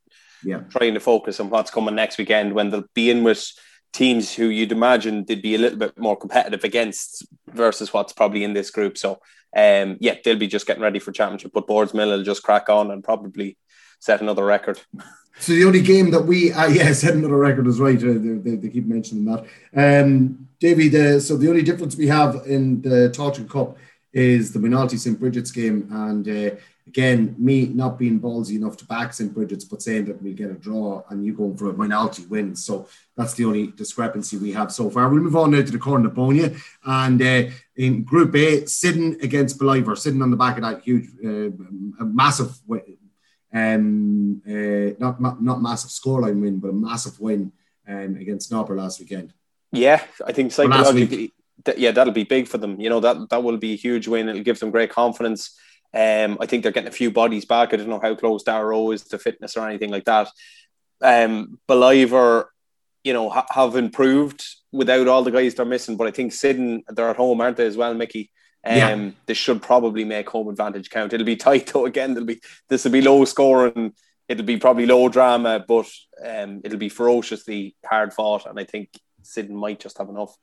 yeah trying to focus on what's coming next weekend when they'll be in with teams who you'd imagine they'd be a little bit more competitive against versus what's probably in this group. So um, yeah, they'll be just getting ready for championship. But Boardsmill will just crack on and probably set another record. So the only game that we, uh, [laughs] yeah, set another record is right. Uh, they, they, keep mentioning that. Um, Davy, the, so the only difference we have in the Tailteann Cup is the Moynalty St. Bridget's game. And uh, again, me not being ballsy enough to back St. Bridget's, but saying that we get a draw and you going for a minority win. So that's the only discrepancy we have so far. We'll move on now to the Cornabonia. And uh, in Group A, Syddan against Ballivor, sitting on the back of that huge, uh, massive, um, uh, not, not, not massive scoreline win, but a massive win um, against Nobber last weekend. Yeah, I think psychologically, yeah, that'll be big for them. You know, that, that will be a huge win. It'll give them great confidence. Um, I think they're getting a few bodies back. I don't know how close Darrow is to fitness or anything like that. Um, Ballivor, you know, ha- have improved without all the guys they're missing. But I think Syddan, they're at home, aren't they, as well, Mickey? Um, yeah. They should probably make home advantage count. It'll be tight [laughs] though. Again, it'll be this will be low scoring. It'll be probably low drama, but um, it'll be ferociously hard fought. And I think Syddan might just have enough.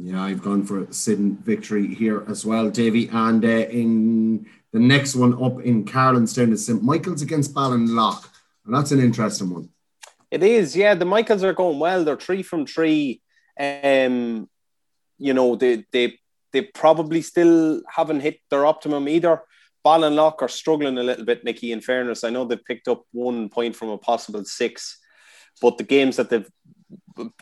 Yeah, I've gone for a Syddan victory here as well, Davy. And uh, in the next one up in Carlanstown is St Michael's against Ballinlough. And that's an interesting one. It is, yeah. The Michaels are going well. They're three from three. Um, you know, they they they probably still haven't hit their optimum either. Ballinlough are struggling a little bit, Nicky. In fairness, I know they've picked up one point from a possible six, but the games that they've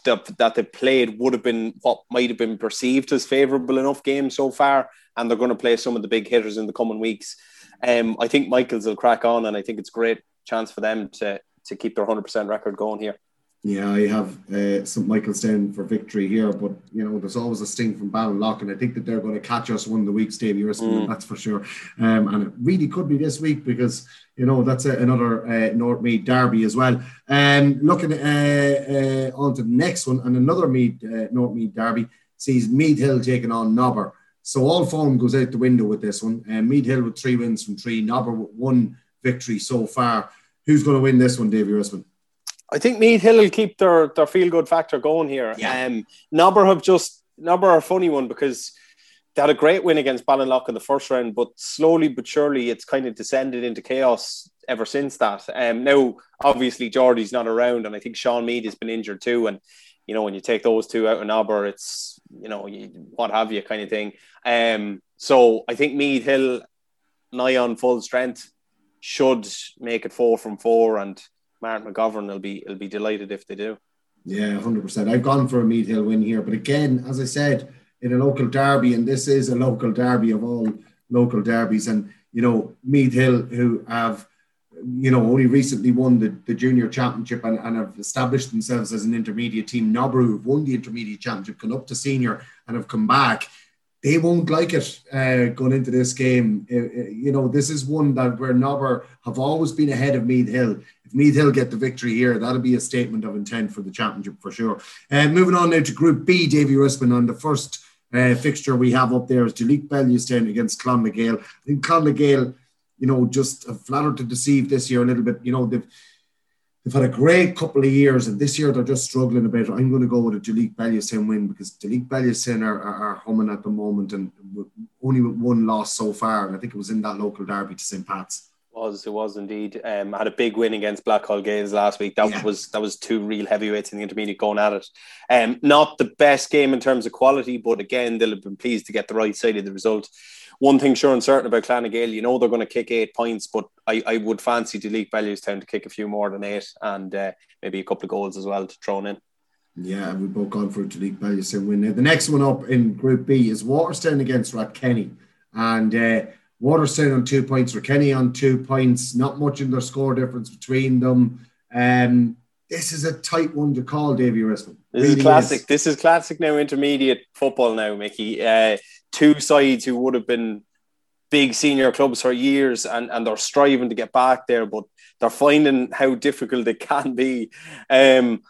that that they've played would have been what might have been perceived as favourable enough games so far, and they're going to play some of the big hitters in the coming weeks. Um, I think Michaels will crack on, and I think it's a great chance for them to to keep their hundred percent record going here. Yeah, I have uh, St Michael's down for victory here, but you know, there's always a sting from Ballinlough, and I think that they're going to catch us one of the weeks, Davy Rispin, mm. that's for sure. Um, and it really could be this week because you know that's a, another uh, North Meath derby as well. Um, looking uh, uh, on to the next one, and another Mead uh, North Meath derby sees Meath Hill taking on Nobber. So all form goes out the window with this one. Um, Meath Hill with three wins from three, Nobber with one victory so far. Who's going to win this one, Davy Rispin? I think Meath Hill will keep their, their feel good factor going here. Yeah. Um, Nobber have just Nobber are a funny one because they had a great win against Ballinlough in the first round, but slowly but surely it's kind of descended into chaos ever since that. Um, now, obviously, Geordie's not around, and I think Sean Mead has been injured too. And you know, when you take those two out of Nobber, it's you know, you, what have you kind of thing. Um, so I think Meath Hill, nigh on full strength, should make it four from four and Martin McGovern will be will be delighted if they do. Yeah, hundred percent. I've gone for a Meath Hill win here, but again, as I said, in a local derby, and this is a local derby of all local derbies, and you know Meath Hill who have you know only recently won the, the junior championship and, and have established themselves as an intermediate team. Nobber who've won the intermediate championship, gone up to senior, and have come back they won't like it uh, going into this game. Uh, uh, you know, this is one that where Nobber have always been ahead of Meath Hill. If Meath Hill get the victory here, that'll be a statement of intent for the championship for sure. Uh, moving on now to Group B, Davy Rispin, on the first uh, fixture we have up there is Duleek Bellewstown against Clan Clann na nGael. I think Clan Clann na nGael, you know, just flattered to deceive this year a little bit. You know, they've they've had a great couple of years, and this year they're just struggling a bit. I'm going to go with a Duleek Bellewstown win because Duleek Bellewstown are, are, are, humming at the moment and only with one loss so far. And I think it was in that local derby to St. Pat's. Was it was indeed. Um, had a big win against Blackhall Gaels last week. That yeah. was that was two real heavyweights in the intermediate going at it. Um, not the best game in terms of quality, but again they'll have been pleased to get the right side of the result one thing sure and certain about Clann na nGael, you know they're going to kick eight points, but I, I would fancy Duleek Bellewstown to kick a few more than eight and uh, maybe a couple of goals as well to throw in. Yeah, we've both gone for Duleek Bellewstown win. The next one up in Group B is Walterstown against Rathkenny. And uh, Walterstown on two points, Rathkenny on two points, not much in their score difference between them. Um, this is a tight one to call, Davy Rispin. This really is classic. Is. This is classic now intermediate football now, Mickey. Uh, two sides who would have been big senior clubs for years and, and they're striving to get back there, but they're finding how difficult it can be. Um,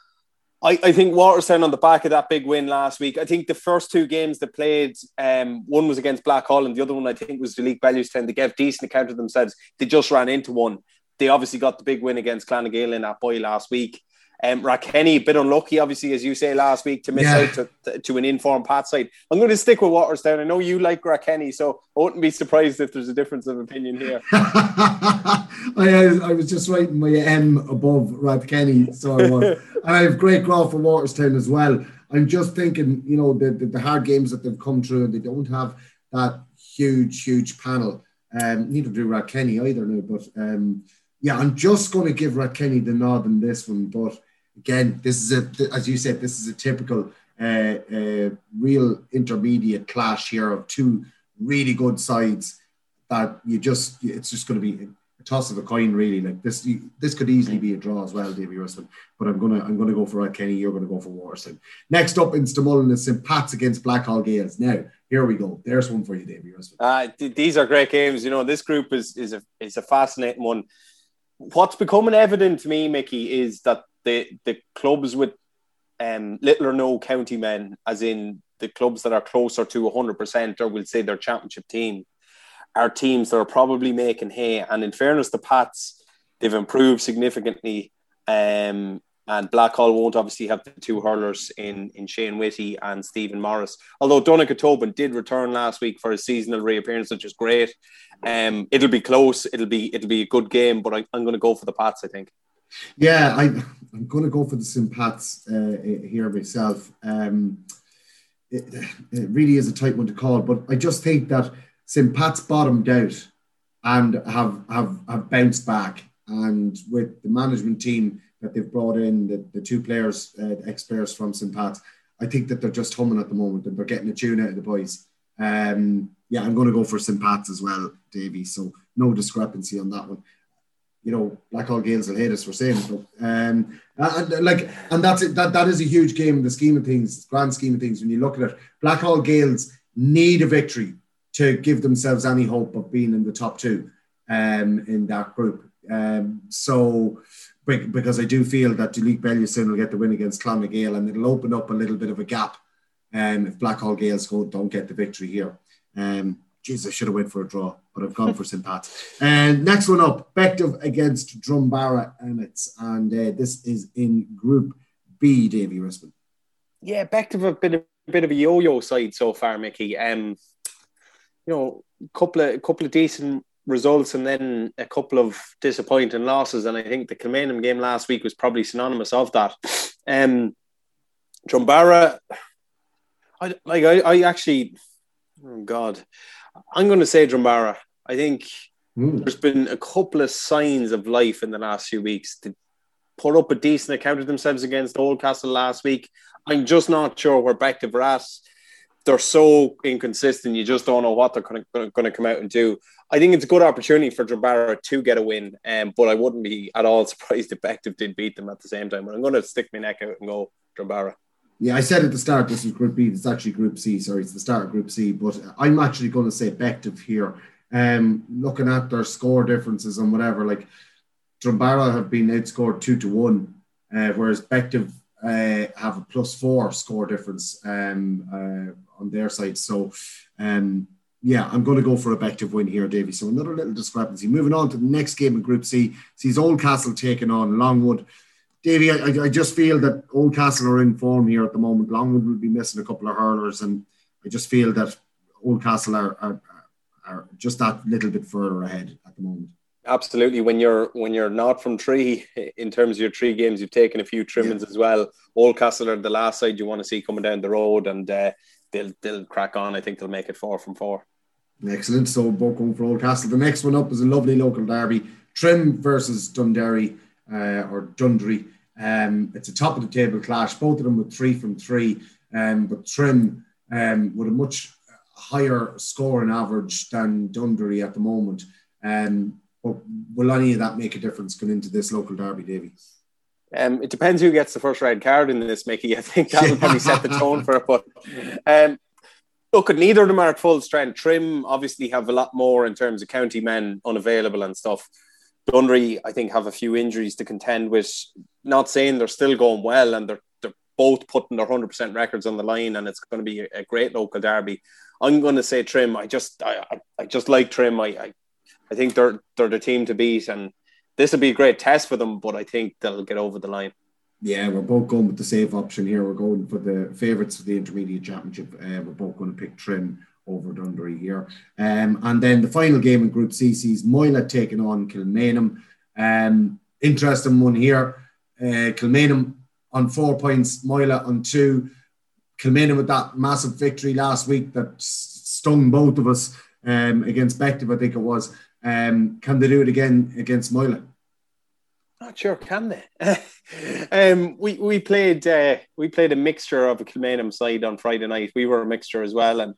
I, I think Walterstown on the back of that big win last week. I think the first two games they played, um, one was against Blackhall and the other one I think was Duleek Bellewstown. They gave decent account of themselves. They just ran into one. They obviously got the big win against Clann na nGael in that boy last week. Um, Rathkenny, a bit unlucky, obviously, as you say last week, to miss yeah. out to, to, an informed Pat side. I'm going to stick with Walterstown. I know you like Rathkenny, so I wouldn't be surprised if there's a difference of opinion here. [laughs] I, I, was just writing my M above Rathkenny, so I was. I have great growth for Walterstown as well. I'm just thinking, you know, the, the, the, hard games that they've come through, and they don't have that huge, huge panel. Um, neither do Rathkenny either now, but um, yeah, I'm just going to give Rathkenny the nod in this one, but again, this is a, as you said, this is a typical uh, uh, real intermediate clash here of two really good sides that you just, it's just going to be a toss of a coin, really. Like this, you, this could easily be a draw as well, Davy Russell. But I'm gonna, I'm gonna go for Kenny. You're gonna go for Walterstown. Next up in Stamullen is St. Pat's against Blackhall Gaels. Now, here we go. There's one for you, Davy Russell. Uh, th- these are great games. You know, this group is is a is a fascinating one. What's becoming evident to me, Mickey, is that the the clubs with um, little or no county men, as in the clubs that are closer to 100% or we'll say their championship team, are teams that are probably making hay. And in fairness, the Pats, they've improved significantly. Um, and Blackhall won't obviously have the two hurlers in, in Shane Whitty and Stephen Morris. Although Donnacha Tobin did return last week for a seasonal reappearance, which is great. Um, it'll be close. It'll be it'll be a good game, but I, I'm going to go for the Pats. I think. Yeah, I, I'm going to go for the St. Pat's uh, here myself. Um, it, it, really is a tight one to call, but I just think that St. Pat's bottomed out and have have have bounced back, and with the management team that they've brought in, the, the two players, uh, ex players from St. Pat's, I think that they're just humming at the moment and they're getting a tune out of the boys. Um, yeah, I'm going to go for St. Pat's as well, Davy. So no discrepancy on that one. You know, Blackhall Gaels will hate us for saying it, but um, and, like, and that's it. That that is a huge game in the scheme of things, grand scheme of things. When you look at it, Blackhall Gaels need a victory to give themselves any hope of being in the top two um, in that group. Um, so because I do feel that Duleek Bellewstown will get the win against Clann na nGael and it'll open up a little bit of a gap um, if Blackhall go, don't get the victory here. Um, Jeez, I should have went for a draw, but I've gone for St. Pat's. And next one up, Bective against Drumbaragh Emmets. And uh, this is in Group B, Davy Rispin. Yeah, Bective have been a bit of a yo-yo side so far, Mickey. Um, you know, couple of couple of decent results and then a couple of disappointing losses. And I think the Kilmainham game last week was probably synonymous of that. Um, Drumbaragh, I like. I, I actually, oh God, I'm going to say Drumbaragh. I think mm. there's been a couple of signs of life in the last few weeks. To put up a decent account of themselves against Oldcastle last week, I'm just not sure where back to brass they're so inconsistent. You just don't know what they're going to come out and do. I think it's a good opportunity for Drumbaragh to get a win, um, but I wouldn't be at all [laughs] surprised if Bective did beat them at the same time. But I'm going to stick my neck out and go Drumbaragh. Yeah, I said at the start this is Group B. It's actually Group C. Sorry, it's the start of Group C. But I'm actually going to say Bective here. Um, looking at their score differences and whatever, like Drumbaragh have been outscored two to one, uh, whereas Bective uh, have a plus four score difference um, uh, on their side. So, um, yeah, I'm going to go for a Bective win here, Davy. So another little discrepancy. Moving on to the next game in Group C, sees Oldcastle taking on Longwood. Davy, I, I just feel that Oldcastle are in form here at the moment. Longwood will be missing a couple of hurlers, and I just feel that Oldcastle are, are, are just that little bit further ahead at the moment. Absolutely. When you're when you're not from tree in terms of your tree games you've taken a few trimmings yeah. as well. Oldcastle are the last side you want to see coming down the road and uh, they'll they'll crack on. I think they'll make it four from four. Excellent. So both going for oldcastle the next one up is a lovely local derby. Trim versus dunderry uh, or dundry um, it's a top of the table clash both of them with three from three um, but trim um, with a much higher scoring average than Dunderry at the moment. Um, but will any of that make a difference going into this local derby, Davy? Um, it depends who gets the first red card in this, Mickey. I think that will probably set the tone for it. But um, look, neither of them are at full strength. Trim obviously have a lot more in terms of county men unavailable and stuff. Dunderry, I think, have a few injuries to contend with. Not saying they're still going well, and they're they're both putting their hundred percent records on the line, and it's going to be a, great local derby. I'm going to say Trim. I just I, I, just like Trim. I, I I think they're they're the team to beat, and this will be a great test for them. But I think they'll get over the line. Yeah, we're both going with the safe option here. We're going for the favourites of the intermediate championship. Uh, we're both going to pick Trim over Dunderry here. Um, and then the final game in Group C sees Moylagh taking on Kilmainham. Um, interesting one here. Uh, Kilmainham on four points, Moylagh on two. Kilmainham with that massive victory last week that stung both of us um, against Bective, I think it was. Um, can they do it again against Moylagh? Not sure, can they? [laughs] um, we we played uh, we played a mixture of a Kilmainham side on Friday night. We were a mixture as well, and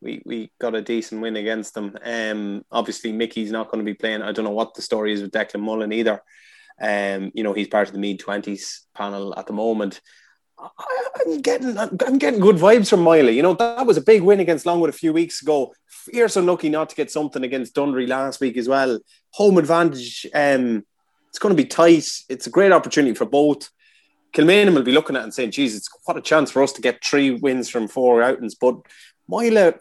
we, we got a decent win against them. Um, obviously, Mickey's not going to be playing. I don't know what the story is with Declan Mullen either. Um, you know, he's part of the mid twenties panel at the moment. I'm getting I'm getting good vibes from Miley. You know, that was a big win against Longwood a few weeks ago. Fierce unlucky not to get something against Dunderry last week as well. Home advantage. Um, it's going to be tight. It's a great opportunity for both. Kilmainham will be looking at and saying, "Geez, it's what a chance for us to get three wins from four outings." But Moylagh,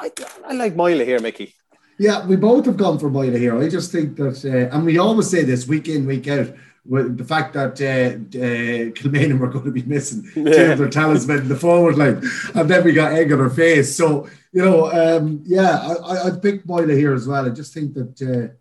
I, I, I like Moylagh here, Mickey. Yeah, we both have gone for Moylagh here. I just think that, uh, and we always say this week in, week out with the fact that uh, uh, Kilmainham are going to be missing yeah. two of their talisman in the forward line, and then we got egg on our face. So you know, um, yeah, I, I'd pick Moylagh here as well. I just think that uh,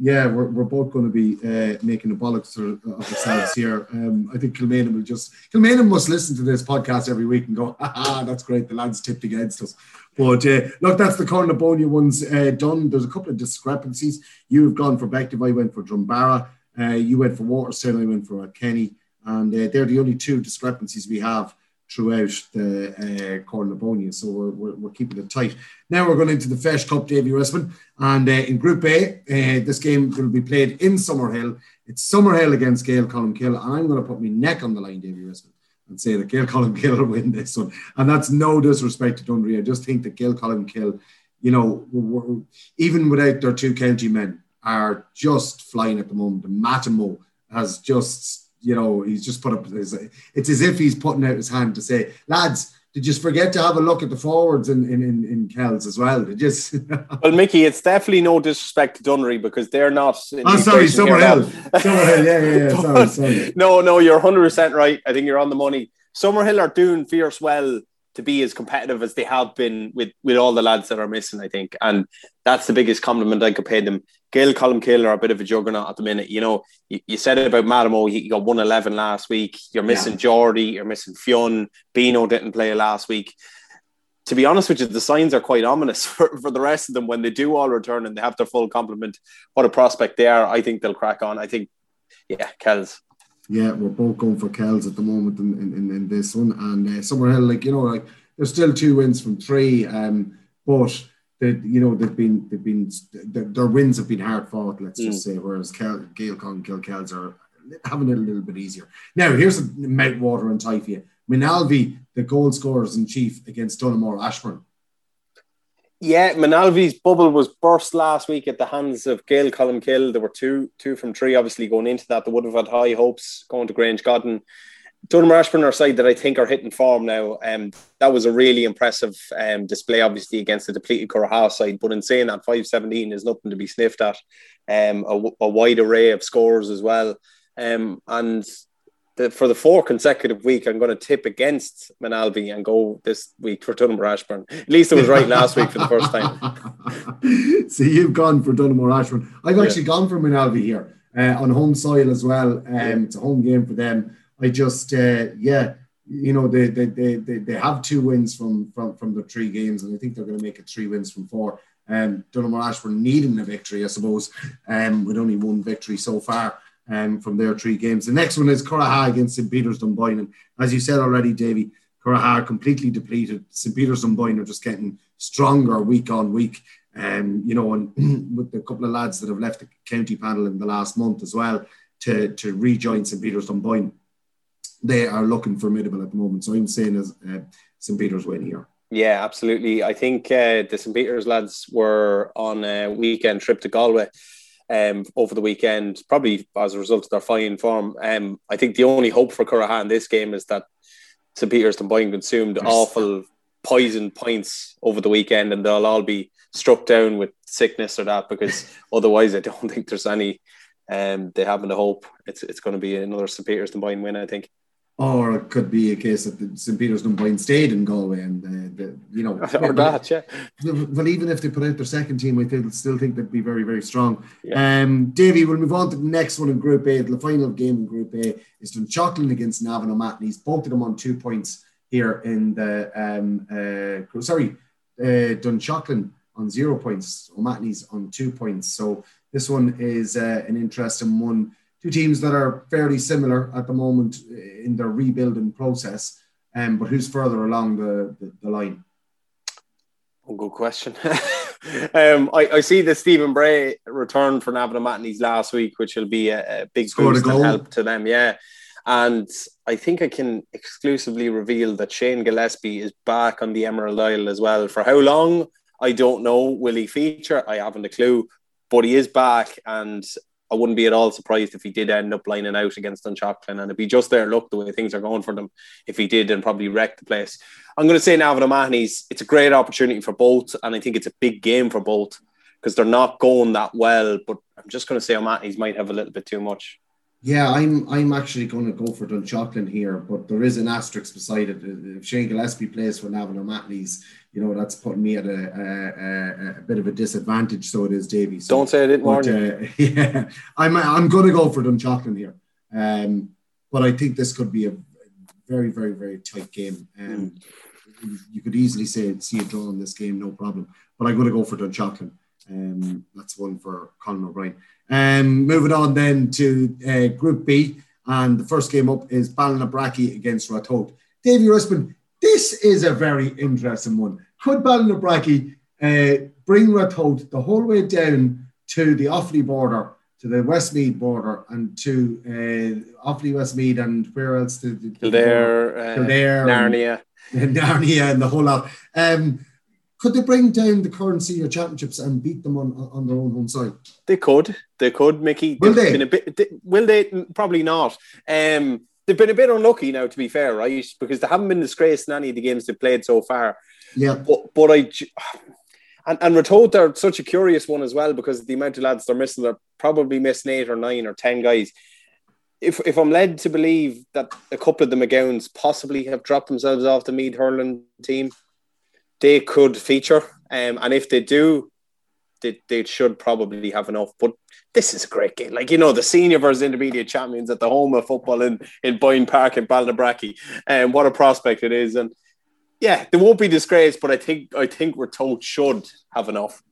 yeah, we're, we're both going to be uh, making a bollocks of ourselves here. Um, I think Kilmainham will just Kilmainham must listen to this podcast every week and go, [laughs] ah, that's great. The lads tipped against us. But uh, look, that's the Cornabonia ones uh, done. There's a couple of discrepancies. You've gone for Bective. I went for Drumbaragh. Uh, you went for Walterstown. I went for Kenny. And uh, they're the only two discrepancies we have throughout the uh, Cornabonia. So we're, we're, we're, keeping it tight. Now we're going into the Feis Cup, Davy Westman. And uh, in Group A, uh, this game will be played in Summerhill. It's Summerhill against Gael Colmcille. And I'm going to put my neck on the line, Davy Westman, and say that Gael Colmcille [laughs] will win this one. And that's no disrespect to Dundee. I just think that Gael Colmcille, you know, even without their two county men, are just flying at the moment. And Matamo has just you know, he's just put up his, it's as if he's putting out his hand to say, lads, did you forget to have a look at the forwards in in, in, in Kells as well? Did just [laughs] well, Mickey, it's definitely no disrespect to Dunry because they're not. oh, sorry, Summerhill. Summerhill, yeah, yeah, yeah. Sorry, [laughs] sorry. no, no, you're 100 percent right. I think you're on the money. Summerhill are doing fierce well to be as competitive as they have been with with all the lads that are missing, I think. And that's the biggest compliment I could pay them. Gael Colmcille are a bit of a juggernaut at the minute. You know, you, you said it about Matamo, he got 111 last week. You're missing yeah. Geordie, you're missing Fionn, Bino didn't play last week. To be honest with you, the signs are quite ominous [laughs] for, for the rest of them when they do all return and they have their full complement. What a prospect they are. I think they'll crack on. I think, yeah, Kells. Yeah, we're both going for Kells at the moment in, in, in this one. And uh, Summerhill, like, you know, like there's still two wins from three. Um, but they, you know, they've been they've been their wins have been hard fought, let's just mm. say, whereas Kel, Gael Con Kells are having it a little bit easier. Now, here's a mouthwater and you. Moynalvey, the goal scorers in chief against Donaghmore Ashbourne. Yeah, Moynalvey's bubble was burst last week at the hands of Gael Colmcille. There were two two from three, obviously going into that. They would have had high hopes going to Grangegodden. Donaghmore Ashbourne are side that I think are hitting form now. Um, that was a really impressive um, display, obviously, against the depleted Curraha side. But in saying that, 517 is nothing to be sniffed at. Um, a, a wide array of scores as well. Um, and the, for the four consecutive week, I'm going to tip against Moynalvey and go this week for Donaghmore Ashbourne. At least it was right last week for the first time. [laughs] so you've gone for Donaghmore Ashbourne. I've actually yeah. gone for Moynalvey here uh, on home soil as well. Um, yeah. It's a home game for them. I just, uh, yeah, you know, they, they, they, they, they have two wins from, from, from the three games, and I think they're going to make it three wins from four. Um, Donaghmore Ashbourne needing a victory, I suppose, um, with only one victory so far um, from their three games. The next one is Curraha against St. Peter's Dunboyne. And as you said already, Davy, Curraha completely depleted. St. Peter's Dunboyne are just getting stronger week on week. Um, you know, and [clears throat] with a couple of lads that have left the county panel in the last month as well to, to rejoin St. Peter's Dunboyne they are looking formidable at the moment. So I'm saying as uh, St. Peter's win here. Yeah, absolutely. I think uh, the St. Peter's lads were on a weekend trip to Galway um, over the weekend, probably as a result of their fine form. Um, I think the only hope for Curraha in this game is that St. Peter's Dunboyne consumed awful poison points over the weekend and they'll all be struck down with sickness or that because [laughs] otherwise I don't [laughs] think there's any um, they haven't a hope it's it's going to be another St. Peter's Dunboyne win I think or it could be a case that St. Peter's Dunboyne stayed in Galway and uh, the, you know [laughs] or that, yeah. Well, even if they put out their second team, I think, still think they'd be very, very strong. Yeah. Um, Davy, we'll move on to the next one in Group A. The final game in Group A is Dunshaughlin against Navan O'Mahony's. Both of them on two points here in the um, uh, sorry, uh, Dunshaughlin on zero points, O'Mahony's on two points. So this one is uh, an interesting one two teams that are fairly similar at the moment in their rebuilding process. Um, but who's further along the, the, the line? Oh, good question. [laughs] um, I, I, see that Stephen Bray returned for Navan O'Mahony's last week, which will be a, a big boost and help to them. Yeah. And I think I can exclusively reveal that Shane Gillespie is back on the Emerald Isle as well. For how long? I don't know. Will he feature? I haven't a clue. But he is back, and I wouldn't be at all surprised if he did end up lining out against Dunshaughlin and it'd be just their luck the way things are going for them if he did and probably wreck the place. I'm going to say Navan O'Mahony's, it's a great opportunity for both and I think it's a big game for both because they're not going that well, but I'm just going to say O'Mahony's might have a little bit too much. Yeah, I'm I'm actually going to go for Dunshaughlin here, but there is an asterisk beside it. If Shane Gillespie plays for Navan O'Mahony's, you know that's putting me at a, a, a, bit of a disadvantage. So it is, Davy. So, Don't say I didn't warn uh, [laughs] yeah, I'm I'm going to go for Dunshaughlin here, um, but I think this could be a very very very tight game. and mm. You could easily say see a draw in this game, no problem. But I'm going to go for Dunshaughlin. Um, that's one for Colin O'Brien. Um, moving on then to uh, Group B, and the first game up is Ballinabrackey against Ratoath. Davy Rispin, this is a very interesting one. Could Ballinabrackey uh, bring Ratoath the whole way down to the Offaly border, to the Westmeath border, and to uh, Offaly, Westmeath, and where else? To, to, Kildare, uh, Kildare, Narnia. And, [laughs] Narnia, and the whole lot. Um, could they bring down the current senior championships and beat them on, on their own home side? They could. They could, Mickey. Will they? Bit, they? Will they? Probably not. Um, they've been a bit unlucky now, to be fair, right? Because they haven't been disgraced in any of the games they've played so far. Yeah. But, but I. And, and we're told they're such a curious one as well because the amount of lads they're missing, they're probably missing eight or nine or ten guys. If, if I'm led to believe that a couple of the McGowans possibly have dropped themselves off the Meath Hurling team, they could feature. Um, and if they do, they, they should probably have enough. But this is a great game. Like, you know, the senior versus intermediate champions at the home of football in, in Boyne Park in Ballinabrackey. And um, what a prospect it is. And yeah, they won't be disgraced, but I think I think we're told should have enough.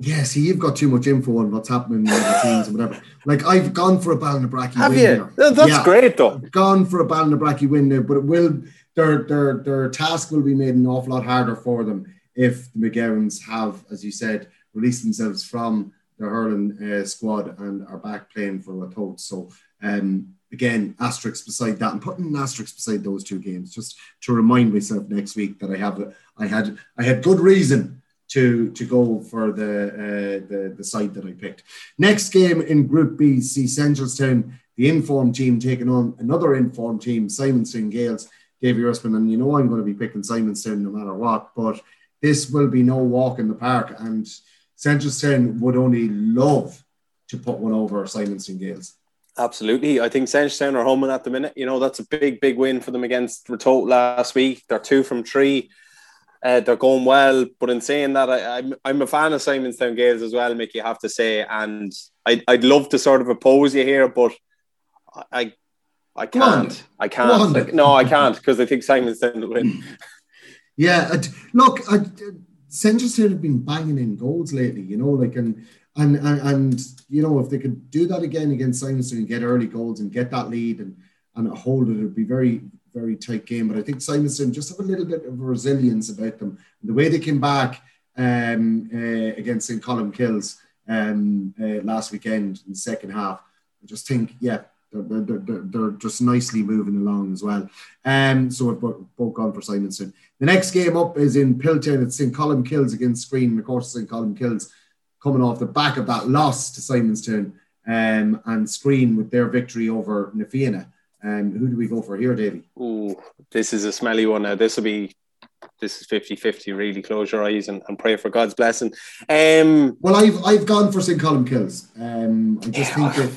Yeah, see, you've got too much info on what's happening in the teams and whatever. Like, I've gone for a Ballinabrackey have win. You? There. That's yeah, great, though. I've gone for a Ballinabrackey win there, but it will their their their task will be made an awful lot harder for them if the McGowans have, as you said, released themselves from the hurling uh, squad and are back playing for Ratoath. So um, again, asterisks beside that, and putting an asterisk beside those two games, just to remind myself next week that I have a, I had I had good reason to to go for the uh, the the side that I picked. Next game in Group B, see Seneschalstown, the informed team taking on another informed team, Simonstown Gaels. Davy Rispin, and you know I'm going to be picking Simonstown no matter what, but this will be no walk in the park. And Seneschalstown would only love to put one over Simonstown Gaels. Absolutely. I think Seneschalstown are homing at the minute. You know, that's a big, big win for them against Ratoath last week. They're two from three. Uh, they're going well. But in saying that, I, am I'm, I'm a fan of Simonstown Gaels as well, Mick, you have to say. And I'd, I'd love to sort of oppose you here, but I I can't. I can't. Like, no, I can't because I think Simon's going to win. yeah, look, I, Seneschalstown have been banging in goals lately. You know, like and and and, and you know if they could do that again against Simonstown and get early goals and get that lead and and hold it, it'd be very very tight game. But I think Simonstown just have a little bit of resilience about them. And the way they came back um, uh, against St. Colmcille's um, uh, last weekend in the second half, I just think, yeah, they're, they're, they're, just nicely moving along as well. Um, so we've both gone for Simonstown. The next game up is in Piltown. It's St. Colmcille's against Skryne. And of course, St. Colmcille's coming off the back of that loss to Simonstown um, and Skryne with their victory over Na Fianna. Um, who do we go for here, Davey? Oh, this is a smelly one. Now, this will be this is 50-50 really close your eyes and, and pray for God's blessing um well I've I've gone for St. Colmcille's um I just yeah. think that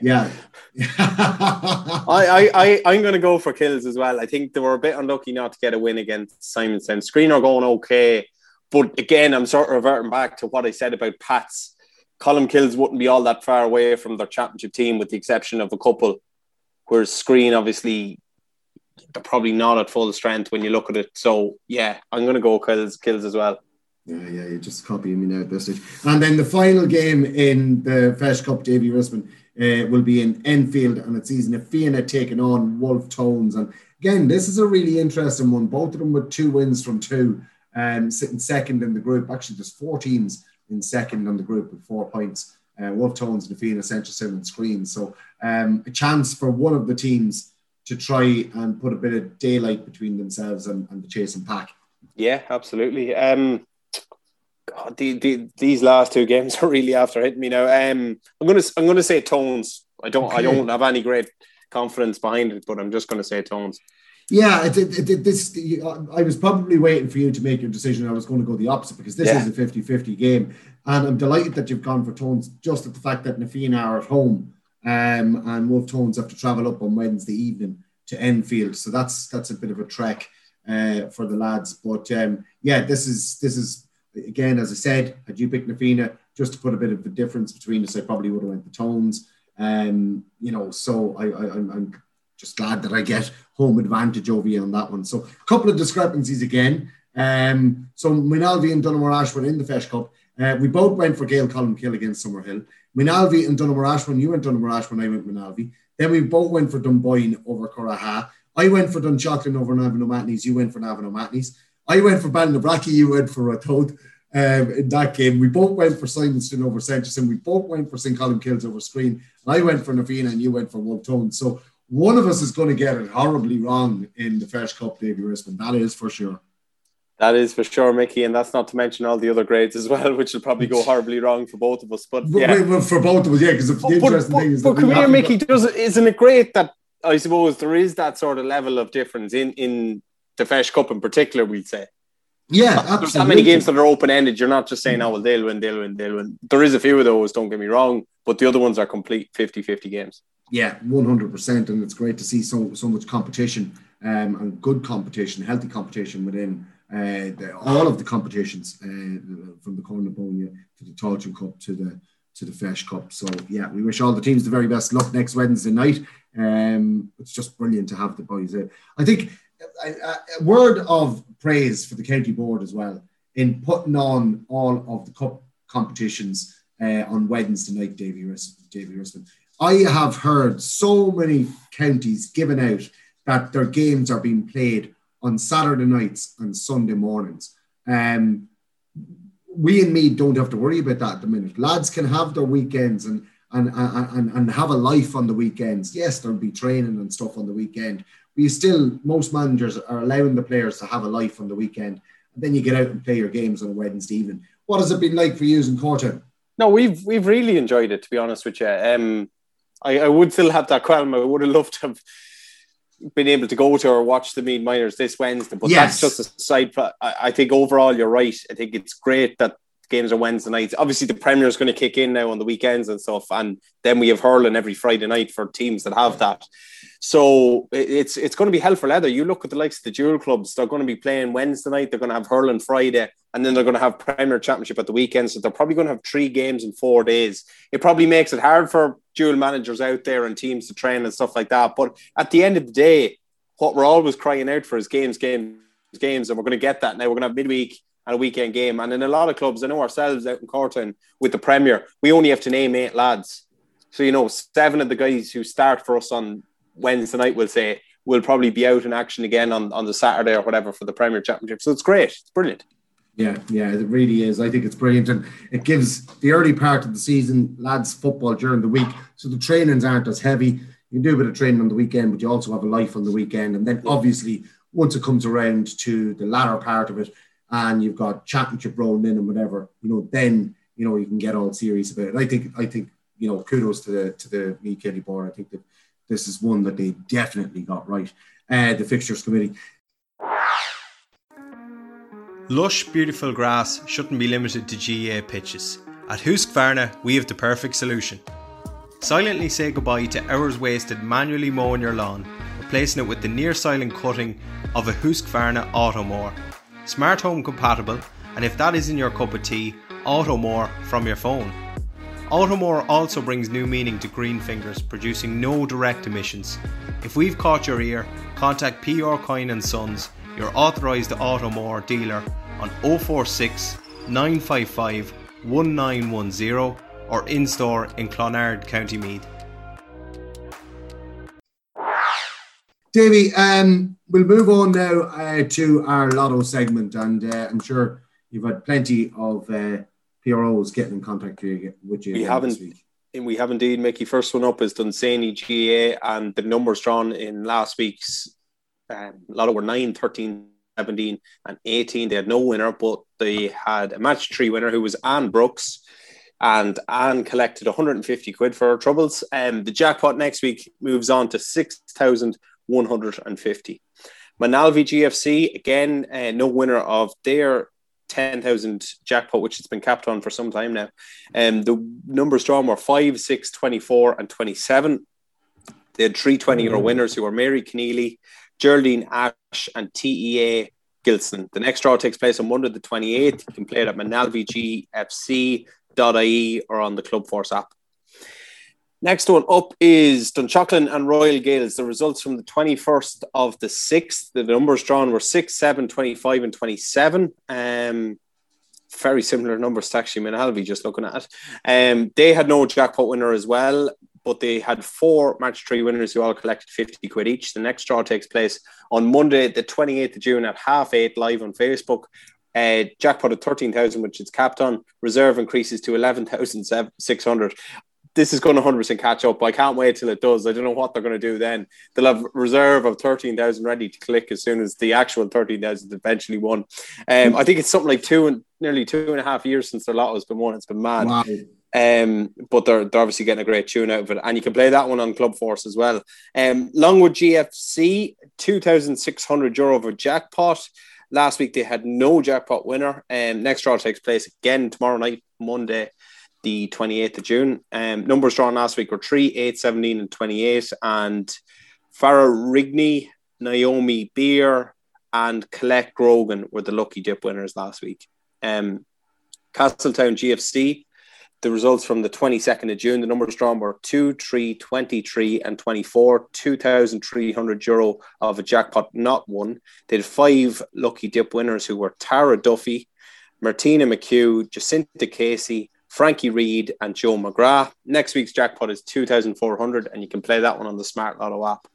yeah I, I, I, am going to go for kills as well. I think they were a bit unlucky not to get a win against Simonstown. Skryne are going okay. But again, I'm sort of reverting back to what I said about Pats. Colmcille's wouldn't be all that far away from their championship team, with the exception of a couple. Whereas Skryne, obviously, they're probably not at full strength when you look at it. So, yeah, I'm going to go kills, kills as well. Yeah, yeah, you're just copying me now at this stage. And then the final game in the Feis Cup, Davy Rispin, uh, will be in Enfield, and it's Easy Na Fianna taking on Wolfe Tones. And again, this is a really interesting one. Both of them with two wins from two, um, sitting second in the group. Actually, there's four teams in second on the group with four points. Uh, Wolfe Tones, Na Fianna, Central Seven, Skryne. So um, a chance for one of the teams to try and put a bit of daylight between themselves and, and the chasing pack. Yeah, absolutely. Um, God, the, the, these last two games [laughs] are really after hitting me now. Um, I'm gonna I'm gonna say tones. I don't okay. I don't have any great confidence behind it, but I'm just gonna say tones. Yeah, it, it, it, this I was probably waiting for you to make your decision. I was going to go the opposite because this yeah. is a 50-50 game, and I'm delighted that you've gone for tones. Just at the fact that Na Fianna are at home, um, and Wolfe Tones have to travel up on Wednesday evening to Enfield, so that's that's a bit of a trek. uh, for the lads. But um, yeah, this is this is again, as I said, had you picked Na Fianna, just to put a bit of a difference between us, I probably would have went the tones. Um, you know, so I, I I'm just glad that I get home advantage over you on that one. So a couple of discrepancies again. Um, so Moynalvey and Donaghmore were in the Feis Cup. Uh, we both went for Gael Colmcille against Summerhill. Moynalvey and Donaghmore Ashbourne, you went Donaghmore Ashbourne, I went Moynalvey. Then we both went for Dunboyne over Curraha. I went for Dunshaughlin over Navan O'Mahony's. You went for Navan O'Mahony's. I went for Ballinabrackey. You went for Ratoath. Um, in that game, we both went for Simonstown over Seneschalstown. We both went for St. Colmcille's over Skryne. I went for Na Fianna and you went for Wolfe So one of us is going to get it horribly wrong in the Feis Cup, Davy Rispin. That is for sure. That is for sure, Mickey, and that's not to mention all the other grades as well, which will probably go horribly wrong for both of us. But yeah, well, for both of us, yeah. Because the but, interesting but, thing is, but come here, Mickey, does isn't it great that I suppose there is that sort of level of difference in in the Feis Cup in particular? We'd say. Yeah, absolutely. There's that many games that are open ended. You're not just saying, oh, well, they'll win, they'll win, they'll win. There is a few of those, don't get me wrong, but the other ones are complete 50 50 games. Yeah, 100%. And it's great to see so, so much competition um, and good competition, healthy competition within uh, the, all of the competitions uh, from the Corn to the Tailteann Cup to the to the Feis Cup. So yeah, we wish all the teams the very best luck next Wednesday night. Um, it's just brilliant to have the boys. Uh, I think a, word of praise for the county board as well in putting on all of the cup competitions uh, on Wednesday night. Davy Rispin. I have heard so many counties given out that their games are being played on Saturday nights and Sunday mornings. Um, we and me don't have to worry about that at the minute. Lads can have their weekends and and, and, and have a life on the weekends. Yes, there'll be training and stuff on the weekend. You still, most managers are allowing the players to have a life on the weekend. And then you get out and play your games on a Wednesday evening. What has it been like for you in Cortown? No, we've we've really enjoyed it, to be honest with you. Um, I, I would still have that qualm. I would have loved to have been able to go to or watch the Meath Minors this Wednesday. But yes. that's just a side. I, I think overall you're right. I think it's great that games are Wednesday nights. Obviously, the Premier is going to kick in now on the weekends and stuff, and then we have hurling every Friday night for teams that have that. So it's it's going to be hell for leather. You look at the likes of the dual clubs; they're going to be playing Wednesday night. They're going to have hurling Friday, and then they're going to have Premier Championship at the weekend. So they're probably going to have three games in four days. It probably makes it hard for dual managers out there and teams to train and stuff like that. But at the end of the day, what we're always crying out for is games, games, games, and we're going to get that now. We're going to have midweek and a weekend game. And in a lot of clubs, I know ourselves out in Cortown with the Premier, we only have to name eight lads. So, you know, seven of the guys who start for us on Wednesday night, we'll say, will probably be out in action again on, on the Saturday or whatever for the Premier Championship. So it's great. It's brilliant. Yeah, yeah, it really is. I think it's brilliant. And it gives the early part of the season lads football during the week. So the trainings aren't as heavy. You do a bit of training on the weekend, but you also have a life on the weekend. And then obviously, once it comes around to the latter part of it, and you've got championship rolling in and whatever, you know, then you know you can get all serious about it. I think I think you know kudos to the to the Meath Kelly board. I think that this is one that they definitely got right. Uh, the fixtures committee. Lush, beautiful grass shouldn't be limited to GAA pitches. At Husqvarna, we have the perfect solution. Silently say goodbye to hours wasted manually mowing your lawn, replacing it with the near silent cutting of a Husqvarna Automower smart home compatible, and if that isn't your cup of tea, Automower from your phone. Automower also brings new meaning to green fingers, producing no direct emissions. If we've caught your ear, contact PR Coyne and Sons, your authorised Automower dealer on 046 955 1910 or in store in Clonard, County Meath. Davey, um, we'll move on now uh, to our lotto segment, and uh, I'm sure you've had plenty of uh, PROs getting in contact with you. We haven't. And we have indeed. Mickey, first one up is Dunsany GA, and the numbers drawn in last week's um, lotto were 9, 13, 17, and 18. They had no winner, but they had a match three winner who was Anne Brooks and Anne collected 150 quid for her troubles. Um, the jackpot next week moves on to 6,000 150. Moynalvey GFC, again, uh, no winner of their 10,000 jackpot, which it's been capped on for some time now. Um, the numbers drawn were 5, 6, 24, and 27. They had three 20 euro winners who were Mary Keneally, Geraldine Ash, and TEA Gilson. The next draw takes place on Monday, the 28th. You can play it at moynalveygfc.ie or on the Club Force app. Next one up is Dunshaughlin and Royal Gaels. The results from the 21st of the 6th, the numbers drawn were 6, 7, 25, and 27. Um, very similar numbers to actually Moynalvey, just looking at it. Um, they had no jackpot winner as well, but they had four match three winners who all collected 50 quid each. The next draw takes place on Monday, the 28th of June at half eight live on Facebook. Uh, jackpot of 13,000, which is capped on. Reserve increases to 11,600 this is going to 100% catch up. I can't wait till it does. I don't know what they're going to do then. They'll have reserve of 13,000 ready to click as soon as the actual 13,000 eventually won. Um, I think it's something like two and nearly two and a half years since their lot has been won. It's been mad. Wow. Um, but they're, they're obviously getting a great tune out of it. And you can play that one on Club Force as well. Um, Longwood GFC, 2,600 euro for jackpot. Last week they had no jackpot winner. Um, next draw takes place again tomorrow night, Monday the 28th of June. Um, numbers drawn last week were 3, 8, 17, and 28. And Farah Rigney, Naomi Beer, and Colette Grogan were the lucky dip winners last week. Um, Castletown GFC, the results from the 22nd of June, the numbers drawn were 2, 3, 23, and 24, 2,300 euro of a jackpot not won. They had five lucky dip winners who were Tara Duffy, Martina McHugh, Jacinta Casey, Frankie Reed, and Joe McGrath. Next week's jackpot is 2,400, and you can play that one on the Smart Lotto app.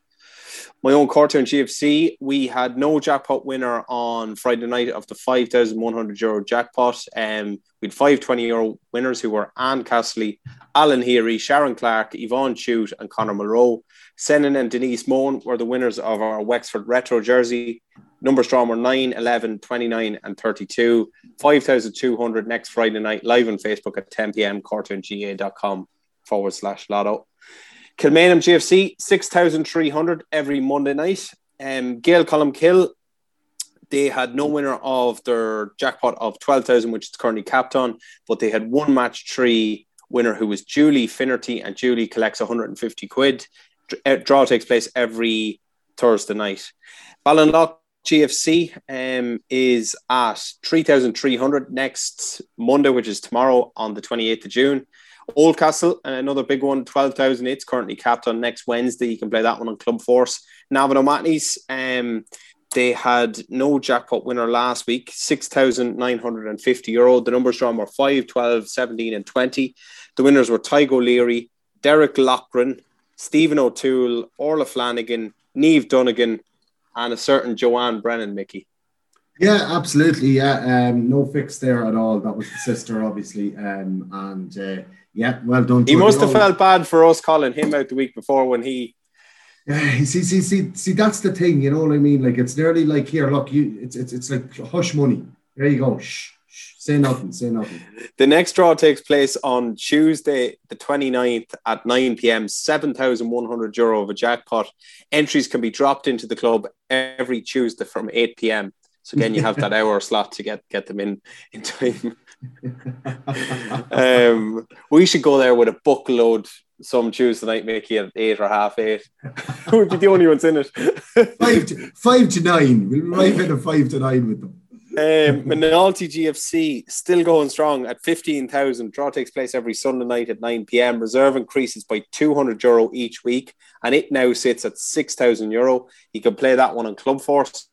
My own Cortown GFC, we had no jackpot winner on Friday night of the 5,100 euro jackpot. Um, we had five 20 euro winners who were Anne Castley, Alan Heary, Sharon Clark, Yvonne Chute, and Conor Monroe. Senan and Denise Moan were the winners of our Wexford Retro jersey. Numbers drawn were 9, 11, 29, and 32. 5,200 next Friday night, live on Facebook at 10 p.m. cortownga.com forward slash lotto. Kilmainham GFC, 6,300 every Monday night. Um, Gael Colmcille, they had no winner of their jackpot of 12,000, which is currently capped on, but they had one match three winner who was Julie Finnerty, and Julie collects 150 quid. Uh, draw takes place every Thursday night. Ballinlough GFC um, is at 3,300 next Monday, which is tomorrow on the 28th of June. Oldcastle, another big one, 12,000. It's currently capped on next Wednesday. You can play that one on Club Force. Navan O'Mahony's, um, they had no jackpot winner last week, 6,950 euro. The numbers drawn were 5, 12, 17, and 20. The winners were Tygo Leary, Derek Lochran, Stephen O'Toole, Orla Flanagan, Neve Dunnigan, and a certain Joanne Brennan, Mickey. Yeah, absolutely. Yeah, um, no fix there at all. That was the sister, obviously, um, and uh, yeah, well done. He must have felt bad for us calling him out the week before when he. Yeah, [laughs] see, see, see, see. That's the thing, you know what I mean. Like it's nearly like here. Look, you. It's it's it's like hush money. There you go. Shh. Say nothing, say nothing. The next draw takes place on Tuesday, the 29th at 9 p.m. 7,100 euro of a jackpot. Entries can be dropped into the club every Tuesday from 8 p.m. So again, you have that hour [laughs] slot to get get them in in time. [laughs] um, we should go there with a bookload some Tuesday night, Mickey, at eight or half eight. [laughs] We'd be the only ones in it. five, to, five to nine. We'll arrive in a five to nine with them. Um, Moynalty GFC still going strong at 15,000. Draw takes place every Sunday night at 9 p.m. Reserve increases by 200 euro each week, and it now sits at 6,000 euro. You can play that one on Club Force.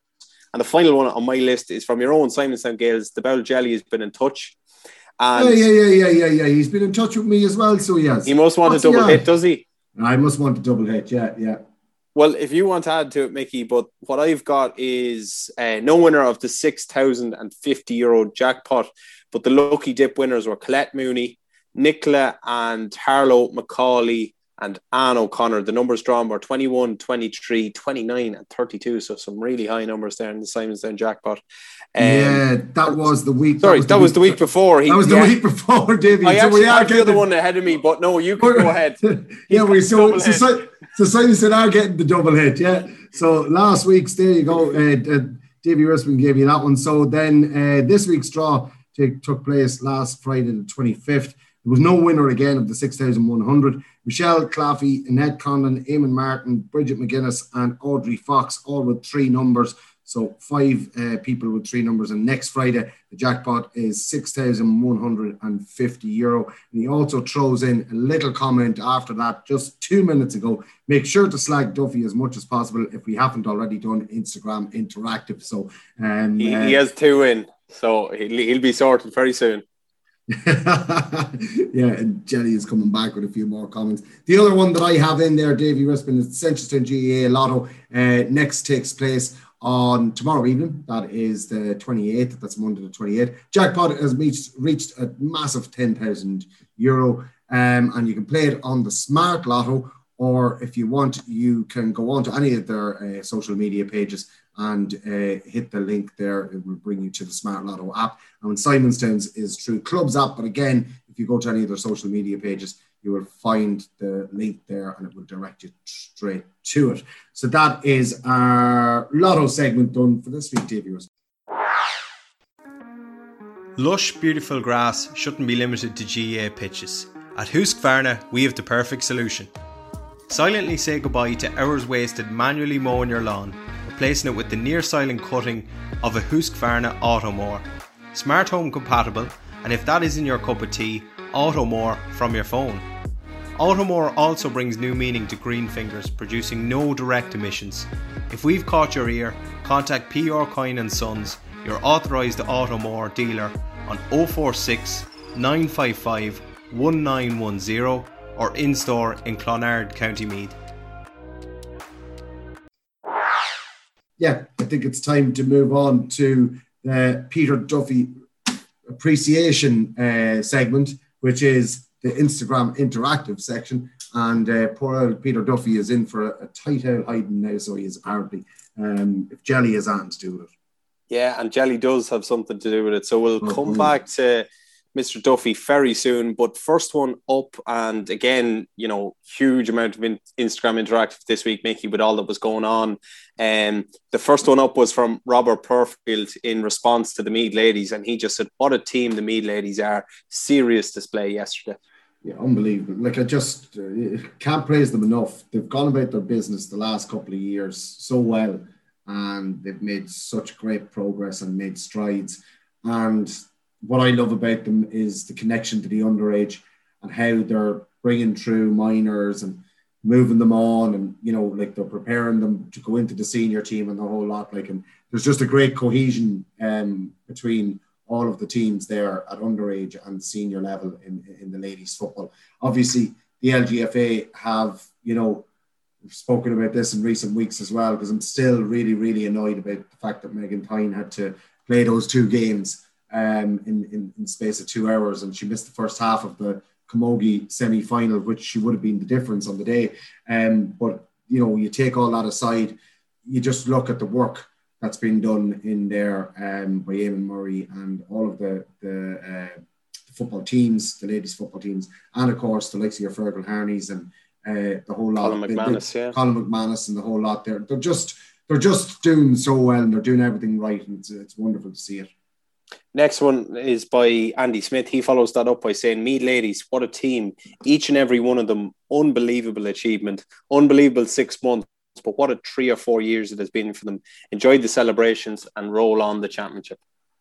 And the final one on my list is from your own Simonstown Gaels. The Bell Jelly has been in touch. And yeah, yeah, yeah, yeah, yeah, yeah. He's been in touch with me as well, so has. He must want What's a double hit, does he? I must want a double hit, yeah, yeah. Well, if you want to add to it, Mickey, but what I've got is uh, no winner of the 6,050 euro jackpot, but the lucky dip winners were Colette Mooney, Nicola and Harlow McCauley and Anne O'Connor. The numbers drawn were 21, 23, 29, and 32. So some really high numbers there in the Simonstown jackpot. Um, yeah, that was the week. Sorry, that was the week, before. He, that was the yeah. week before, David. I so actually had the other one ahead of me, but no, you can go ahead. [laughs] yeah, we so, so, so, so Simonstown are getting the double hit. Yeah. So last week's, there you go. Uh, uh, Davy Rispin gave you that one. So then uh, this week's draw took place last Friday, the 25th There was no winner again of the 6,100. Michelle Claffey, Annette Condon, Eamon Martin, Bridget McGuinness, and Audrey Fox, all with three numbers. So five uh, people with three numbers. And next Friday, the jackpot is 6,150 euro. And he also throws in a little comment after that just two minutes ago. Make sure to slag Duffy as much as possible if we haven't already done Instagram Interactive. So um, he, uh, he has two in. So he'll, he'll be sorted very soon. [laughs] yeah, and Jenny is coming back with a few more comments. The other one that I have in there, Davy Rispin, is Seneschalstown GAA Lotto. Uh, next takes place on tomorrow evening. That is the 28th. That's Monday the 28th. Jackpot has reached, reached a massive 10,000 euro. Um, and you can play it on the Smart Lotto, or if you want, you can go on to any of their uh, social media pages and uh, hit the link there. It will bring you to the Smart Lotto app. And Simonstown's is through Clubs app. But again, if you go to any of their social media pages, you will find the link there and it will direct you straight to it. So that is our lotto segment done for this week, Davey. Lush, beautiful grass shouldn't be limited to GA pitches. At Husqvarna, we have the perfect solution. Silently say goodbye to hours wasted manually mowing your lawn, replacing it with the near silent cutting of a Husqvarna Automower. Smart home compatible, and if that isn't your cup of tea, Automower from your phone. Automower also brings new meaning to green fingers, producing no direct emissions. If we've caught your ear, contact PR Coyne and Sons, your authorised Automower dealer on 046 955 1910 or in store in Clonard, County Meath. Yeah, I think it's time to move on to the Peter Duffy appreciation uh, segment, which is the Instagram interactive section. And uh, poor old Peter Duffy is in for a, a tight out hiding now, so he is apparently. Um, if Jelly is on to do with it. Yeah, and Jelly does have something to do with it. So we'll oh, come back to Mr. Duffy very soon. But first one up, and again, you know, huge amount of in- Instagram interactive this week, Mickey, with all that was going on. And um, the first one up was from Robert Perfield in response to the Meath ladies, and he just said, "What a team the Meath ladies are! Serious display yesterday." Yeah, unbelievable. Like I just uh, can't praise them enough. They've gone about their business the last couple of years so well, and they've made such great progress and made strides. And what I love about them is the connection to the underage and how they're bringing through minors and moving them on and you know like they're preparing them to go into the senior team and the whole lot like and there's just a great cohesion um, between all of the teams there at underage and senior level in, in the ladies football. Obviously the LGFA have you know spoken about this in recent weeks as well because I'm still really really annoyed about the fact that Megan Thynne had to play those two games um, in, in, in space of two hours, and she missed the first half of the Camogie semi final, which she would have been the difference on the day. Um, but you know, you take all that aside, you just look at the work that's been done in there um, by Eamon Murray and all of the the, uh, the, football teams, the ladies' football teams, and of course the likes of your Fergal Harneys and uh, the whole lot. Colin McManus, yeah. Colin McManus and the whole lot. There, they're just they're just doing so well and they're doing everything right, and it's, it's wonderful to see it. Next one is by Andy Smith. He follows that up by saying, Meath ladies, what a team. Each and every one of them, unbelievable achievement, unbelievable six months, but what a three or four years it has been for them. Enjoy the celebrations and roll on the championship.